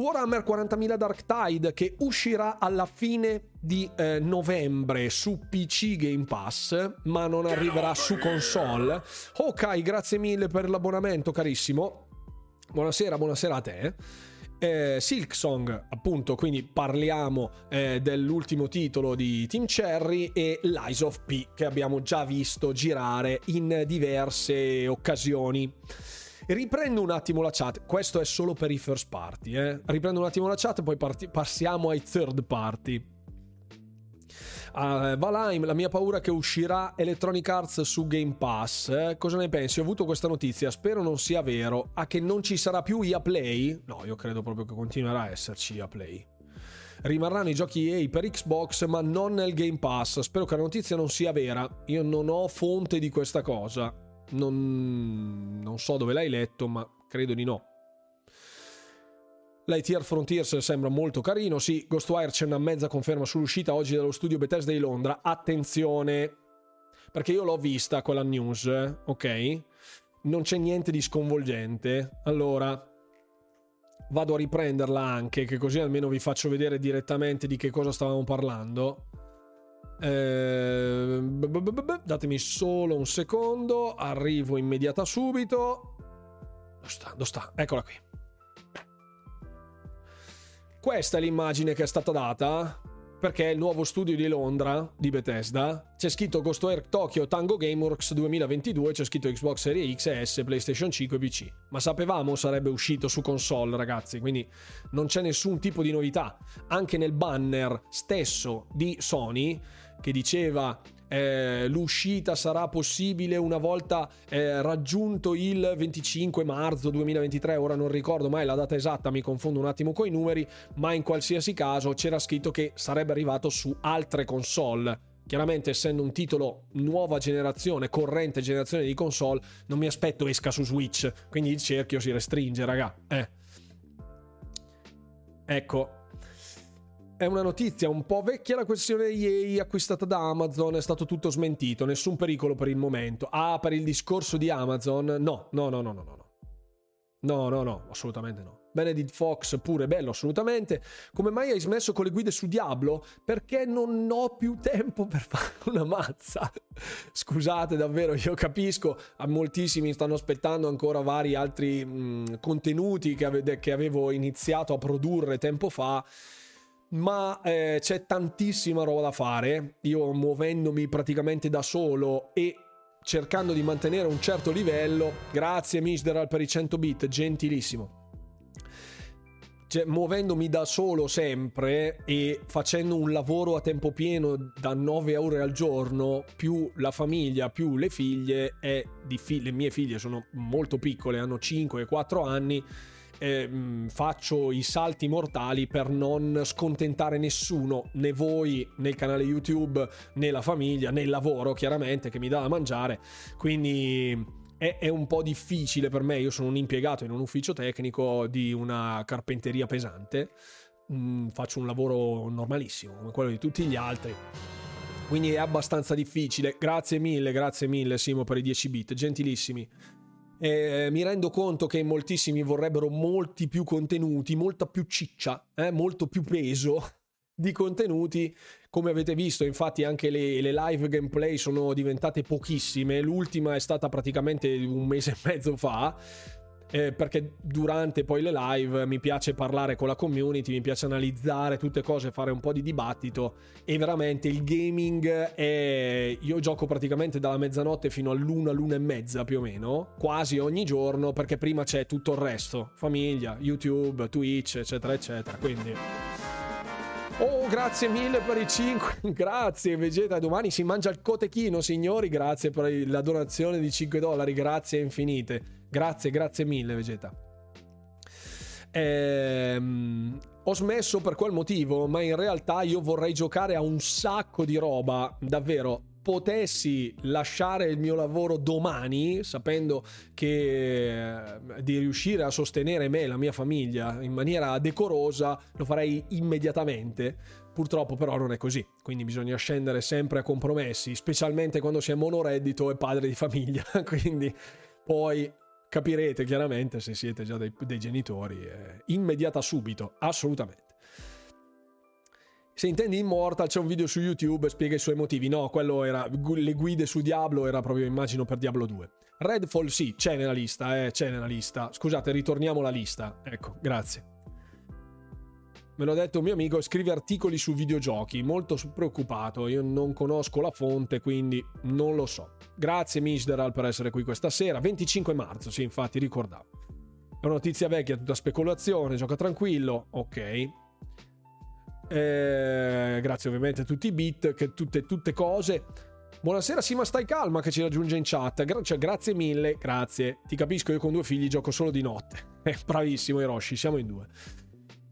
Warhammer 40.000 Dark Tide che uscirà alla fine di eh, novembre su PC Game Pass, ma non arriverà su console. Ok, grazie mille per l'abbonamento, carissimo. Buonasera, buonasera a te. Eh, Silk Song, appunto, quindi parliamo eh, dell'ultimo titolo di Team Cherry e Lies of P che abbiamo già visto girare in diverse occasioni. Riprendo un attimo la chat, questo è solo per i first party, eh? riprendo un attimo la chat e poi parti- passiamo ai third party. Uh, Valheim, la mia paura è che uscirà Electronic Arts su Game Pass. Eh? Cosa ne pensi? Ho avuto questa notizia, spero non sia vero. A che non ci sarà più EA Play? No, io credo proprio che continuerà a esserci EA Play. Rimarranno i giochi EA per Xbox, ma non nel Game Pass. Spero che la notizia non sia vera. Io non ho fonte di questa cosa. Non, non so dove l'hai letto, ma credo di no. Lightyear Frontiers sembra molto carino. Sì, Ghostwire c'è una mezza conferma sull'uscita oggi dallo studio Bethesda di Londra. Attenzione, perché io l'ho vista quella news, ok? Non c'è niente di sconvolgente. Allora, vado a riprenderla anche, che così almeno vi faccio vedere direttamente di che cosa stavamo parlando. Eh, datemi solo un secondo, arrivo immediata subito. Dove sta? Dove sta? Eccola qui. Questa è l'immagine che è stata data perché è il nuovo studio di Londra di Bethesda. C'è scritto Ghostwire Tokyo Tango Gameworks 2022, c'è scritto Xbox Series X S, PlayStation 5 e PC. Ma sapevamo sarebbe uscito su console, ragazzi, quindi non c'è nessun tipo di novità. Anche nel banner stesso di Sony che diceva eh, l'uscita sarà possibile una volta eh, raggiunto il 25 marzo 2023, ora non ricordo mai la data esatta, mi confondo un attimo con i numeri, ma in qualsiasi caso c'era scritto che sarebbe arrivato su altre console. Chiaramente essendo un titolo nuova generazione, corrente generazione di console, non mi aspetto esca su Switch, quindi il cerchio si restringe, raga. Eh. Ecco, è una notizia un po' vecchia la questione EA acquistata da Amazon, è stato tutto smentito, nessun pericolo per il momento. Ah, per il discorso di Amazon? No, no, no, no, no, no. No, no, no, assolutamente no. Benedict Fox pure bello, assolutamente. Come mai hai smesso con le guide su Diablo? Perché non ho più tempo per *laughs* fare una mazza. Scusate, davvero, io capisco, a moltissimi stanno aspettando ancora vari altri mh, contenuti che, ave- che avevo iniziato a produrre tempo fa ma eh, c'è tantissima roba da fare. Io muovendomi praticamente da solo e cercando di mantenere un certo livello. Grazie Misderal per i 100 bit, gentilissimo. Cioè, muovendomi da solo sempre e facendo un lavoro a tempo pieno da 9 ore al giorno, più la famiglia, più le figlie, difficile. Le mie figlie sono molto piccole, hanno 5 e 4 anni. Eh, faccio i salti mortali per non scontentare nessuno, né voi nel canale YouTube, né la famiglia, né il lavoro, chiaramente, che mi dà da mangiare. Quindi è, è, un po' difficile per me, io sono un impiegato in un ufficio tecnico di una carpenteria pesante, mm, faccio un lavoro normalissimo come quello di tutti gli altri. Quindi è abbastanza difficile. Grazie mille, grazie mille Simo per i 10 bit, gentilissimi. Eh, mi rendo conto che moltissimi vorrebbero molti più contenuti, molta più ciccia, eh, molto più peso *laughs* di contenuti come avete visto, infatti, anche le, le, live gameplay sono diventate pochissime. L'ultima è stata praticamente un mese e mezzo fa. Eh, perché durante poi le live mi piace parlare con la community, mi piace analizzare tutte cose, fare un po' di dibattito e veramente il gaming è... io gioco praticamente dalla mezzanotte fino all'una, l'una e mezza più o meno, quasi ogni giorno perché prima c'è tutto il resto, famiglia, YouTube, Twitch, eccetera, eccetera, quindi... Oh, grazie mille per i 5. *laughs* Grazie, Vegeta. Domani si mangia il cotechino, signori. Grazie per la donazione di 5 dollari. Grazie infinite. Grazie, grazie mille, Vegeta. Ehm, ho smesso per quel motivo, ma in realtà io vorrei giocare a un sacco di roba. Davvero, potessi lasciare il mio lavoro domani, sapendo che eh, di riuscire a sostenere me e la mia famiglia in maniera decorosa, lo farei immediatamente. Purtroppo però non è così, quindi bisogna scendere sempre a compromessi, specialmente quando si è monoreddito e padre di famiglia, *laughs* quindi poi capirete chiaramente se siete già dei, dei genitori, eh, immediata subito, assolutamente. Se intendi Immortal c'è un video su YouTube, spiega i suoi motivi. No, quello era le guide su Diablo, era proprio immagino per Diablo 2. Redfall sì, c'è nella lista, eh, c'è nella lista. Scusate, ritorniamo alla lista. Ecco, grazie. Me l'ha detto un mio amico, scrive articoli su videogiochi, molto preoccupato, io non conosco la fonte, quindi non lo so. Grazie Misderal per essere qui questa sera, 25 marzo, sì, infatti ricordavo. È una notizia vecchia, tutta speculazione, gioca tranquillo, ok. Eh, grazie ovviamente a tutti i beat, che tutte, tutte cose. Buonasera Sima, stai calma che ci raggiunge in chat. Gra- cioè, grazie mille, grazie. Ti capisco, io con due figli gioco solo di notte. Eh, *laughs* bravissimo Hiroshi, siamo in due.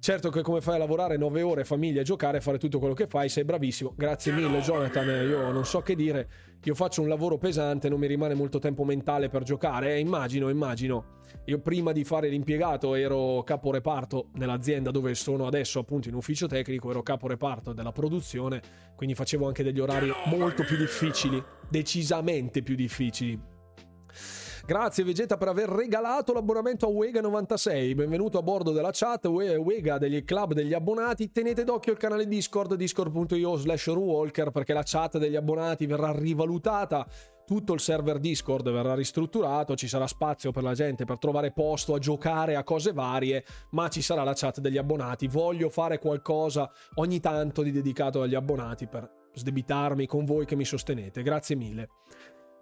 Certo che come fai a lavorare 9 ore, famiglia, giocare, fare tutto quello che fai, sei bravissimo. Grazie mille Jonathan, io non so che dire. Io faccio un lavoro pesante, non mi rimane molto tempo mentale per giocare. Eh, immagino, immagino. Io prima di fare l'impiegato ero capo reparto nell'azienda dove sono adesso, appunto in ufficio tecnico, ero capo reparto della produzione, quindi facevo anche degli orari molto più difficili, decisamente più difficili Grazie Vegeta per aver regalato l'abbonamento a Wega96. Benvenuto a bordo della chat Wega degli club degli abbonati. Tenete d'occhio il canale Discord discord.io slash runwalker perché la chat degli abbonati verrà rivalutata tutto il server Discord verrà ristrutturato, ci sarà spazio per la gente per trovare posto a giocare a cose varie, ma ci sarà la chat degli abbonati. Voglio fare qualcosa ogni tanto di dedicato agli abbonati per sdebitarmi con voi che mi sostenete. Grazie mille.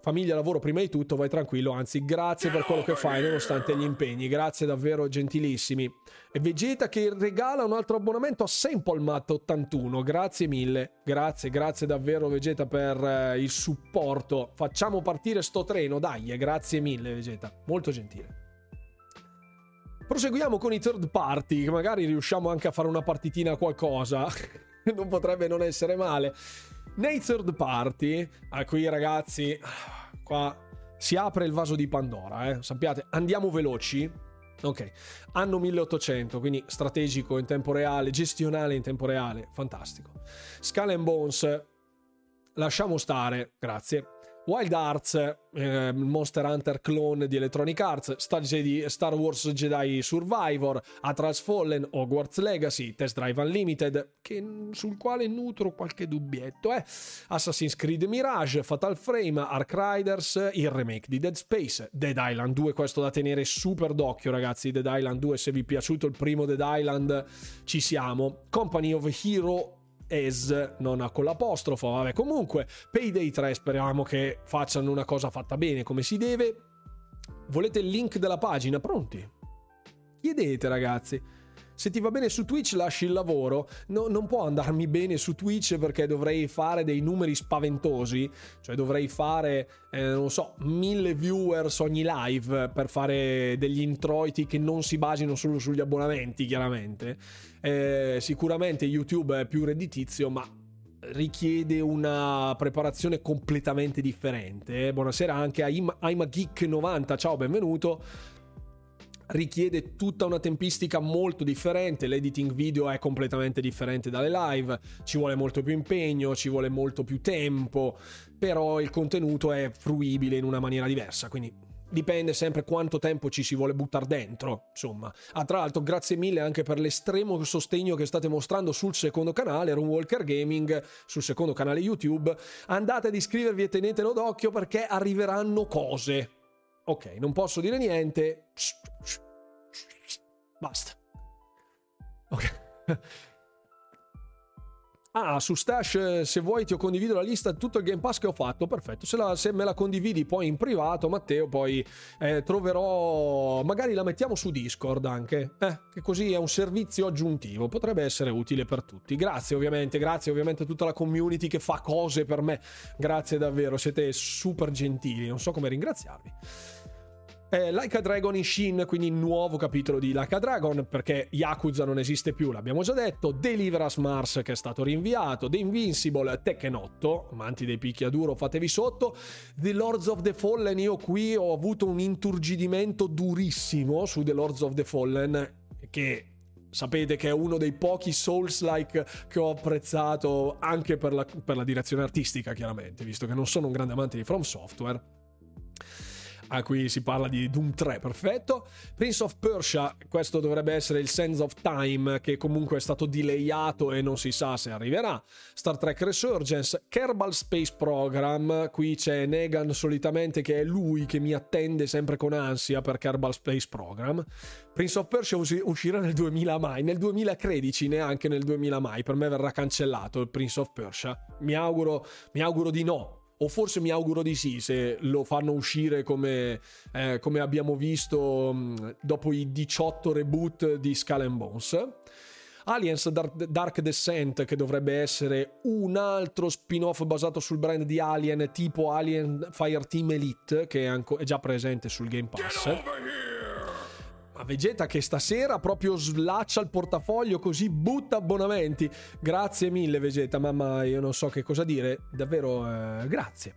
Famiglia, lavoro prima di tutto, vai tranquillo, anzi grazie per quello che fai nonostante gli impegni, grazie davvero gentilissimi. E Vegeta che regala un altro abbonamento a Sample Mat 81, grazie mille, grazie, grazie davvero Vegeta per eh, il supporto. Facciamo partire sto treno, dai, eh, grazie mille Vegeta, molto gentile. Proseguiamo con i third party, che magari riusciamo anche a fare una partitina a qualcosa. *laughs* non potrebbe non essere male. Nei third party, a cui ragazzi, qua si apre il vaso di Pandora, eh. sappiate, andiamo veloci. Ok, anno 1800, quindi strategico in tempo reale, gestionale in tempo reale, fantastico. Skull and Bones, lasciamo stare, grazie. Wild Arts, eh, Monster Hunter clone di Electronic Arts, Star, Jedi, Star, Wars Jedi Survivor, Atlas Fallen, Hogwarts Legacy, Test Drive Unlimited, che, sul quale nutro qualche dubbietto, eh. Assassin's Creed Mirage, Fatal Frame, Ark Riders, il remake di Dead Space, Dead Island 2, questo da tenere super d'occhio ragazzi, Dead Island 2, se vi è piaciuto il primo Dead Island ci siamo, Company of Hero S, non con l'apostrofo, vabbè comunque Payday 3 speriamo che facciano una cosa fatta bene come si deve. Volete il link della pagina? Pronti? Chiedete ragazzi se ti va bene su Twitch lasci il lavoro, no, non può andarmi bene su Twitch perché dovrei fare dei numeri spaventosi, cioè dovrei fare, eh, non so, mille viewers ogni live per fare degli introiti che non si basino solo sugli abbonamenti, chiaramente. Eh, sicuramente YouTube è più redditizio, ma richiede una preparazione completamente differente. Buonasera anche a I'm, I'm a Geek 90, ciao, benvenuto richiede tutta una tempistica molto differente, l'editing video è completamente differente dalle live, ci vuole molto più impegno, ci vuole molto più tempo, però il contenuto è fruibile in una maniera diversa, quindi dipende sempre quanto tempo ci si vuole buttare dentro, insomma. Ah, tra l'altro grazie mille anche per l'estremo sostegno che state mostrando sul secondo canale, Runwalker Gaming, sul secondo canale YouTube. Andate ad iscrivervi e tenetelo d'occhio perché arriveranno cose Ok, non posso dire niente. Basta. Ok. *laughs* Ah, su Stash, se vuoi ti ho condiviso la lista di tutto il Game Pass che ho fatto. Perfetto. Se, la, se me la condividi poi in privato, Matteo, poi eh, troverò. Magari la mettiamo su Discord anche. Eh, che così è un servizio aggiuntivo. Potrebbe essere utile per tutti. Grazie, ovviamente. Grazie, ovviamente, a tutta la community che fa cose per me. Grazie davvero. Siete super gentili. Non so come ringraziarvi. Eh, a Dragon in Shin, quindi nuovo capitolo di Like a Dragon, perché Yakuza non esiste più, l'abbiamo già detto. Deliver Mars che è stato rinviato. The Invincible, Tekken 8, amanti dei picchiaduro, fatevi sotto. The Lords of the Fallen, io qui ho avuto un inturgidimento durissimo su The Lords of the Fallen, che sapete che è uno dei pochi Souls-like che ho apprezzato anche per la, per la direzione artistica, chiaramente, visto che non sono un grande amante di From Software a cui si parla di Doom 3, perfetto. Prince of Persia, questo dovrebbe essere il Sense of Time, che comunque è stato delayato e non si sa se arriverà. Star Trek Resurgence, Kerbal Space Program, qui c'è Negan solitamente che è lui che mi attende sempre con ansia per Kerbal Space Program. Prince of Persia uscirà nel 2000 mai, nel 2013 neanche nel 2000 mai, per me verrà cancellato il Prince of Persia. Mi auguro, mi auguro di no, o forse mi auguro di sì se lo fanno uscire come, eh, come abbiamo visto mm, dopo i 18 reboot di Skull and Bones. Aliens Dark, Descent, che dovrebbe essere un altro spin-off basato sul brand di Alien, tipo Alien Fireteam Elite, che è, è già presente sul Game Pass. Ma Vegeta che stasera proprio slaccia il portafoglio così butta abbonamenti. Grazie mille Vegeta, mamma, io non so che cosa dire. Davvero, eh, grazie.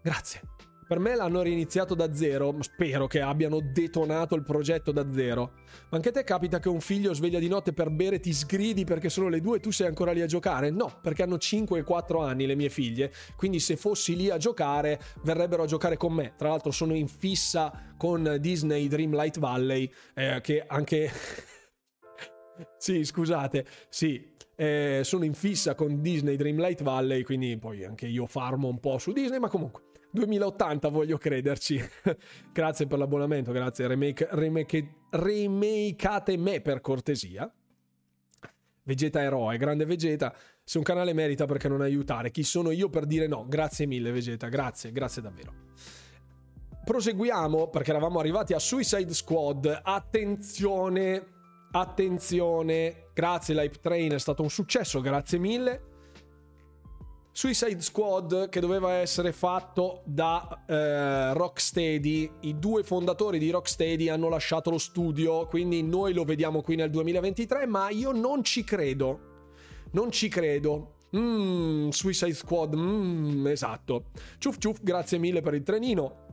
Grazie. Per me l'hanno riniziato da zero, spero che abbiano detonato il progetto da zero. Ma anche te capita che un figlio sveglia di notte per bere ti sgridi perché sono le due e tu sei ancora lì a giocare? No, perché hanno 5 e 4 anni le mie figlie, quindi se fossi lì a giocare verrebbero a giocare con me. Tra l'altro sono in fissa con Disney Dreamlight Valley, eh, che anche... *laughs* sì, scusate, sì, eh, sono in fissa con Disney Dreamlight Valley, quindi poi anche io farmo un po' su Disney, ma comunque 2080 voglio crederci. *laughs* grazie per l'abbonamento, grazie. Remake, remake, remakeate me per cortesia. Vegeta eroe, grande Vegeta. Se un canale merita perché non aiutare, chi sono io per dire no? Grazie mille Vegeta, grazie, grazie davvero. Proseguiamo perché eravamo arrivati a Suicide Squad. Attenzione, attenzione. Grazie Live Train, è stato un successo, grazie mille. Suicide Squad che doveva essere fatto da eh, Rocksteady, i due fondatori di Rocksteady hanno lasciato lo studio, quindi noi lo vediamo qui nel 2023, ma io non ci credo. Non ci credo. Mmm, Suicide Squad, mmm, esatto. Ciuf ciuf, grazie mille per il trenino.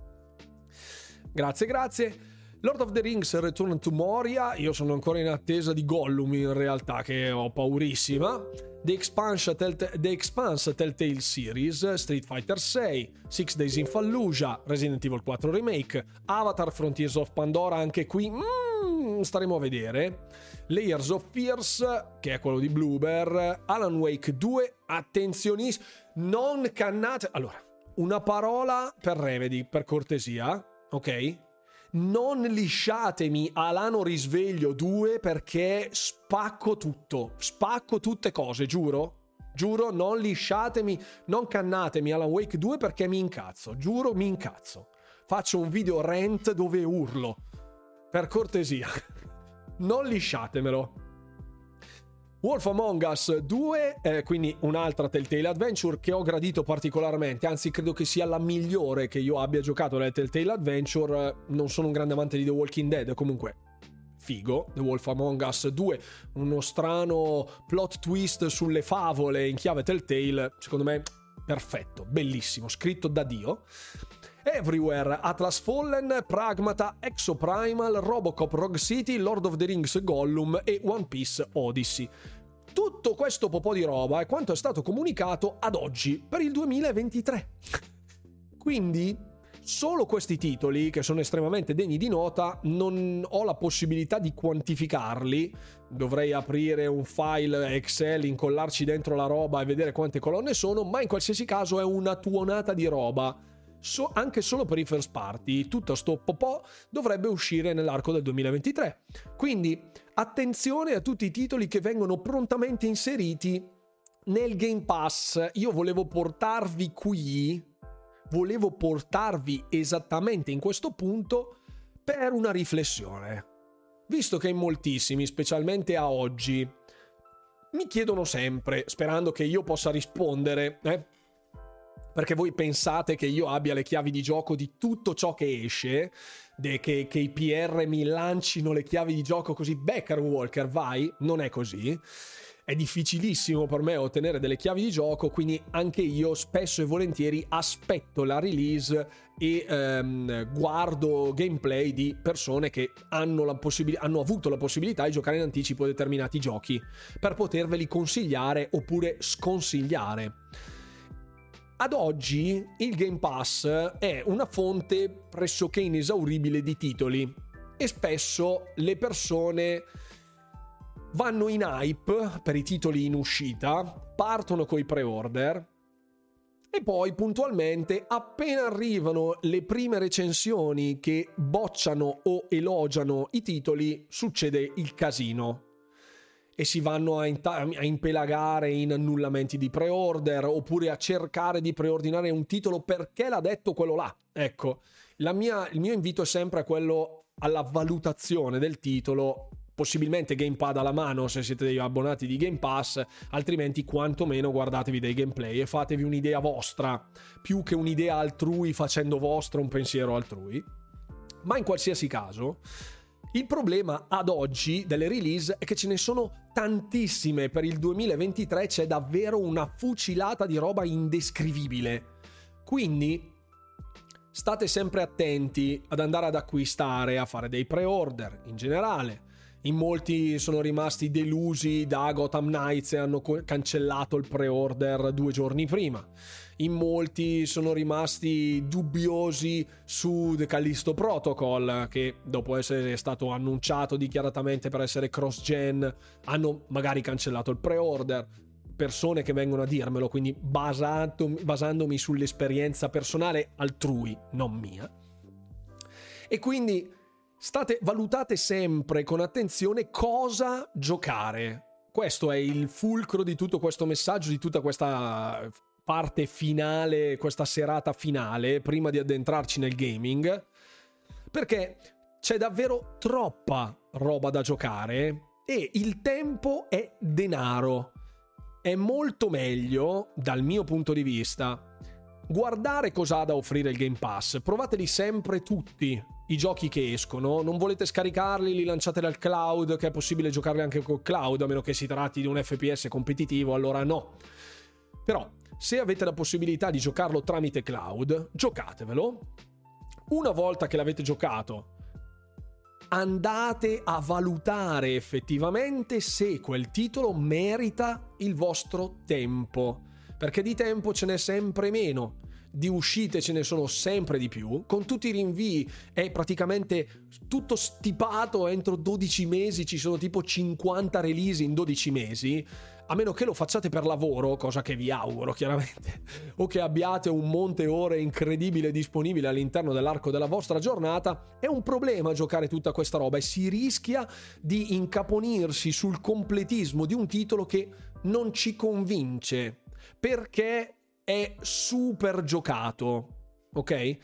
Grazie, grazie. Lord of the Rings Return to Moria, io sono ancora in attesa di Gollum in realtà che ho paurissima. The Expanse, Telltale, The Expanse Telltale Series, Street Fighter 6, Six Days in Fallujah, Resident Evil 4 Remake, Avatar Frontiers of Pandora, anche qui mm, staremo a vedere, Layers of Fears, che è quello di Bluebear, Alan Wake 2, attenzionissimo, non cannate... Allora, una parola per Remedy, per cortesia, ok? Non lisciatemi Alano Risveglio 2 perché spacco tutto, spacco tutte cose, giuro. Giuro, non lisciatemi, non cannatemi Alan Wake 2 perché mi incazzo. Giuro, mi incazzo. Faccio un video rant dove urlo. Per cortesia. non lisciatemelo. Wolf Among Us 2, eh, quindi un'altra Telltale Adventure che ho gradito particolarmente, anzi credo che sia la migliore che io abbia giocato nelle Telltale Adventure. Non sono un grande amante di The Walking Dead, comunque figo, The Wolf Among Us 2, uno strano plot twist sulle favole in chiave Telltale, secondo me perfetto, bellissimo, scritto da Dio. Everywhere, Atlas Fallen, Pragmata, Exoprimal, Robocop Rogue City, Lord of the Rings Gollum e One Piece Odyssey. Tutto questo po' di roba è quanto è stato comunicato ad oggi per il 2023. Quindi solo questi titoli, che sono estremamente degni di nota, non ho la possibilità di quantificarli. Dovrei aprire un file Excel, incollarci dentro la roba e vedere quante colonne sono, ma in qualsiasi caso è una tuonata di roba. So, anche solo per i first party, tutto sto popò dovrebbe uscire nell'arco del 2023. Quindi attenzione a tutti i titoli che vengono prontamente inseriti nel Game Pass. Io volevo portarvi qui volevo portarvi esattamente in questo punto per una riflessione. Visto che in moltissimi, specialmente a oggi, mi chiedono sempre, sperando che io possa rispondere, eh? Perché voi pensate che io abbia le chiavi di gioco di tutto ciò che esce, che, che, i PR mi lancino le chiavi di gioco così, Becker Walker, vai, non è così è difficilissimo per me ottenere delle chiavi di gioco, quindi anche io spesso e volentieri aspetto la release e ehm, guardo gameplay di persone che hanno, possib- hanno avuto la possibilità di giocare in anticipo determinati giochi per poterveli consigliare oppure sconsigliare. Ad oggi il Game Pass è una fonte pressoché inesauribile di titoli e spesso le persone vanno in hype per i titoli in uscita, partono coi pre-order e poi puntualmente appena arrivano le prime recensioni che bocciano o elogiano i titoli succede il casino e si vanno a, in- a impelagare in annullamenti di pre-order oppure a cercare di preordinare un titolo perché l'ha detto quello là. Ecco, mia, il mio invito è sempre quello alla valutazione del titolo possibilmente gamepad alla mano se siete dei abbonati di Game Pass, altrimenti quantomeno guardatevi dei gameplay e fatevi un'idea vostra, più che un'idea altrui facendo vostro un pensiero altrui. Ma in qualsiasi caso, il problema ad oggi delle release è che ce ne sono tantissime per il 2023, c'è davvero una fucilata di roba indescrivibile. Quindi state sempre attenti ad andare ad acquistare, a fare dei pre-order in generale in molti sono rimasti delusi da Gotham Knights e hanno cancellato il pre-order due giorni prima. In molti sono rimasti dubbiosi su The Callisto Protocol, che dopo essere stato annunciato dichiaratamente per essere cross-gen, hanno magari cancellato il pre-order. Persone che vengono a dirmelo, quindi basato, basandomi sull'esperienza personale altrui, non mia. E quindi state valutate sempre con attenzione cosa giocare. Questo è il fulcro di tutto questo messaggio, di tutta questa parte finale, questa serata finale, prima di addentrarci nel gaming, perché c'è davvero troppa roba da giocare e il tempo è denaro. È molto meglio, dal mio punto di vista, guardare cosa ha da offrire il Game Pass. Provateli sempre tutti i giochi che escono, non volete scaricarli, li lanciate dal cloud, che è possibile giocarli anche col cloud, a meno che si tratti di un FPS competitivo, allora no. Però, se avete la possibilità di giocarlo tramite cloud, giocatevelo. Una volta che l'avete giocato, andate a valutare effettivamente se quel titolo merita il vostro tempo, perché di tempo ce n'è sempre meno di uscite ce ne sono sempre di più, con tutti i rinvii è praticamente tutto stipato entro 12 mesi, ci sono tipo 50 release in 12 mesi, a meno che lo facciate per lavoro, cosa che vi auguro chiaramente, *laughs* o che abbiate un monte ore incredibile disponibile all'interno dell'arco della vostra giornata, è un problema giocare tutta questa roba e si rischia di incaponirsi sul completismo di un titolo che non ci convince perché è super giocato, ok?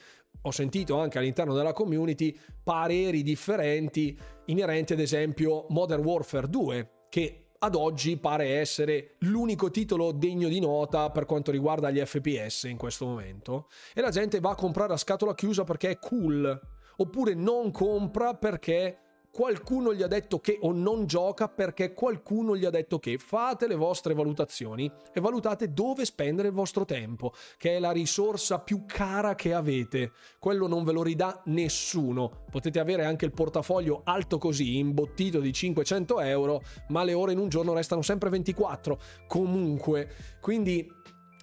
Ho sentito anche all'interno della community pareri differenti inerenti ad esempio Modern Warfare 2, che ad oggi pare essere l'unico titolo degno di nota per quanto riguarda gli FPS in questo momento. E la gente va a comprare a scatola chiusa perché è cool, oppure non compra perché qualcuno gli ha detto che o non gioca perché qualcuno gli ha detto che fate le vostre valutazioni e valutate dove spendere il vostro tempo, che è la risorsa più cara che avete. Quello non ve lo ridà nessuno. Potete avere anche il portafoglio alto così, imbottito di 500 euro, ma le ore in un giorno restano sempre 24. Comunque, quindi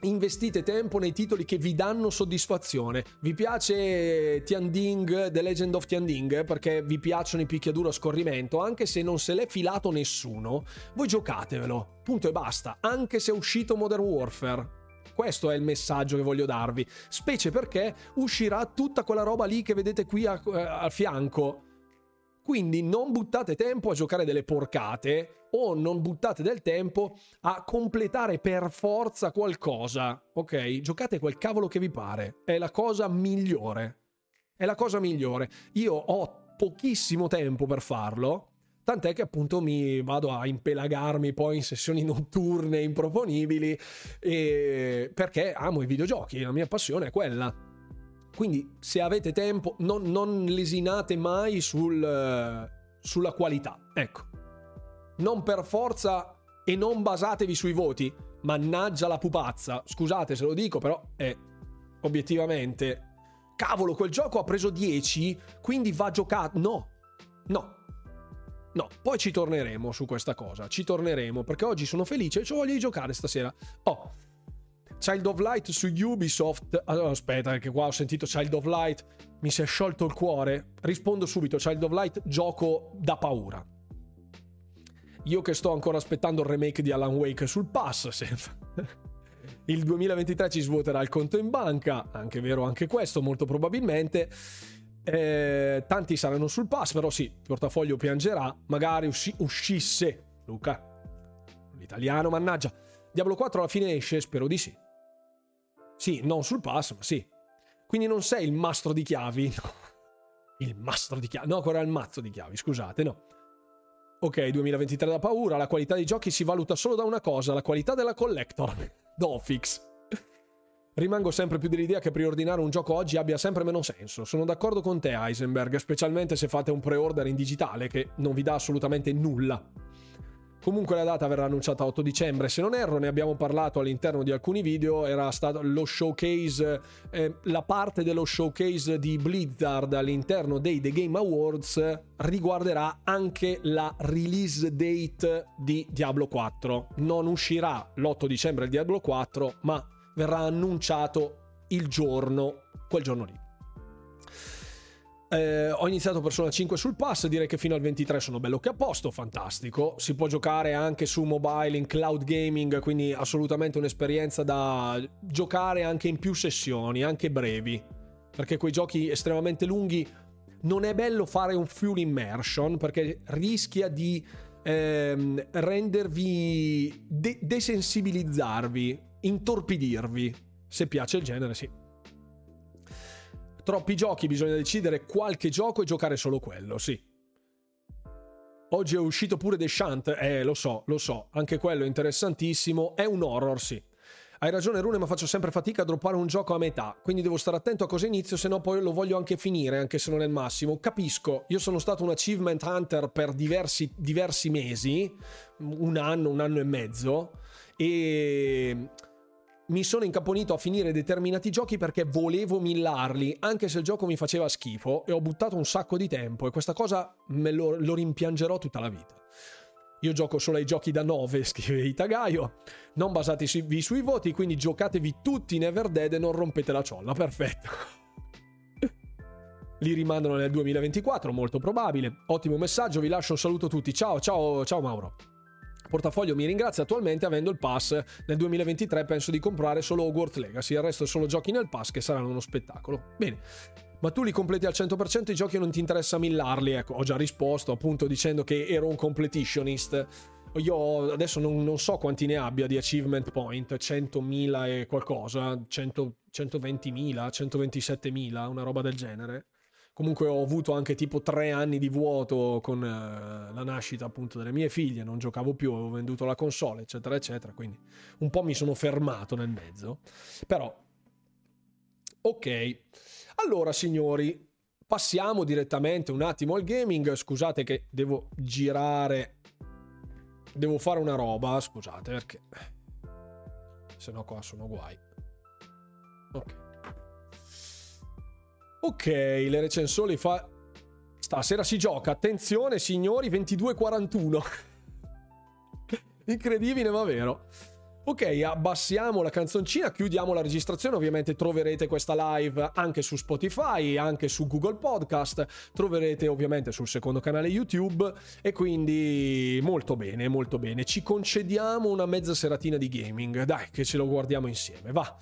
investite tempo nei titoli che vi danno soddisfazione. Vi piace Tianding, The Legend of Tianding, perché vi piacciono i picchiaduro a scorrimento, anche se non se l'è filato nessuno, voi giocatevelo, punto e basta, anche se è uscito Modern Warfare. Questo è il messaggio che voglio darvi, specie perché uscirà tutta quella roba lì che vedete qui a, a, a fianco quindi non buttate tempo a giocare delle porcate o non buttate del tempo a completare per forza qualcosa, ok? Giocate quel cavolo che vi pare, è la cosa migliore. È la cosa migliore. Io ho pochissimo tempo per farlo, tant'è che appunto mi vado a impelagarmi poi in sessioni notturne improponibili perché amo i videogiochi, la mia passione è quella. Quindi se avete tempo non, non lesinate mai sul, sulla qualità. Ecco. Non per forza e non basatevi sui voti. Mannaggia la pupazza. Scusate se lo dico, però è obiettivamente... Cavolo, quel gioco ha preso 10, quindi va giocato. No, no, No, poi ci torneremo su questa cosa, ci torneremo perché oggi sono felice e ci voglio giocare stasera. Oh, Child of Light su Ubisoft. Allora, aspetta, perché qua ho sentito Child of Light. Mi si è sciolto il cuore. Rispondo subito: Child of Light, gioco da paura. Io che sto ancora aspettando il remake di Alan Wake sul pass. Senza... *laughs* il 2023 ci svuoterà il conto in banca. Anche vero, anche questo, molto probabilmente. Eh, tanti saranno sul pass, però sì, il portafoglio piangerà. Magari usci- uscisse. Luca. L'italiano, mannaggia. Diablo 4 alla fine esce? Spero di sì. Sì, non sul pass, ma sì. Quindi non sei il mastro di chiavi. *laughs* No. Il mastro di chiavi. No, ancora il mazzo di chiavi, scusate, no. Ok, 2023 da paura, la qualità dei giochi si valuta solo da una cosa, la qualità della collector. *laughs* Dofix. Rimango sempre più dell'idea che preordinare un gioco oggi abbia sempre meno senso. Sono d'accordo con te, Heisenberg, specialmente se fate un pre-order in digitale che non vi dà assolutamente nulla. Comunque la data verrà annunciata 8 dicembre, se non erro, ne abbiamo parlato all'interno di alcuni video, era stato lo showcase, eh, la parte dello showcase di Blizzard all'interno dei The Game Awards riguarderà anche la release date di Diablo 4. Non uscirà l'8 dicembre il Diablo 4, ma verrà annunciato il giorno, quel giorno lì. Eh, ho iniziato Persona 5 sul pass, direi che fino al 23 sono bello che a posto, fantastico. Si può giocare anche su mobile in cloud gaming, quindi assolutamente un'esperienza da giocare anche in più sessioni, anche brevi. Perché quei giochi estremamente lunghi non è bello fare un full immersion perché rischia di ehm, rendervi de- desensibilizzarvi, intorpidirvi. Se piace il genere, sì troppi giochi, bisogna decidere qualche gioco e giocare solo quello, sì. Oggi è uscito pure The Shunt, eh, lo so, lo so, anche quello è interessantissimo, è un horror, sì. Hai ragione Rune, ma faccio sempre fatica a droppare un gioco a metà, quindi devo stare attento a cosa inizio, se no poi lo voglio anche finire, anche se non è il massimo. Capisco, io sono stato un achievement hunter per diversi, diversi mesi, un anno, un anno e mezzo, e mi sono incaponito a finire determinati giochi perché volevo millarli, anche se il gioco mi faceva schifo e ho buttato un sacco di tempo e questa cosa me lo, lo rimpiangerò tutta la vita. Io gioco solo ai giochi da 9, *laughs* scrive Itagaio. Non basatevi sui voti, quindi giocatevi tutti in Everdead e non rompete la ciolla. Perfetto. Li rimandano nel 2024, molto probabile. Ottimo messaggio, vi lascio un saluto a tutti. Ciao, ciao, ciao Mauro. Portafoglio mi ringrazia attualmente avendo il pass nel 2023 penso di comprare solo Hogwarts Legacy, il resto solo giochi nel pass che saranno uno spettacolo. Bene, ma tu li completi al 100% i giochi non ti interessa millarli, ecco, ho già risposto appunto dicendo che ero un completionist. Io adesso non, non so quanti ne abbia di achievement point, 100.000 e qualcosa, 100, 120.000, 127.000, una roba del genere. Comunque ho avuto anche tipo tre anni di vuoto con uh, la nascita appunto delle mie figlie, non giocavo più, avevo venduto la console, eccetera, eccetera, quindi un po' mi sono fermato nel mezzo. Però, ok. Allora, signori, passiamo direttamente un attimo al gaming. Scusate che devo girare, devo fare una roba, scusate perché... Se no qua sono guai. Ok. Ok, le recensori fa... Stasera si gioca, attenzione signori, 22.41. *laughs* Incredibile ma vero. Ok, abbassiamo la canzoncina, chiudiamo la registrazione, ovviamente troverete questa live anche su Spotify, anche su Google Podcast, troverete ovviamente sul secondo canale YouTube e quindi molto bene, molto bene. Ci concediamo una mezza seratina di gaming, dai che ce lo guardiamo insieme, va.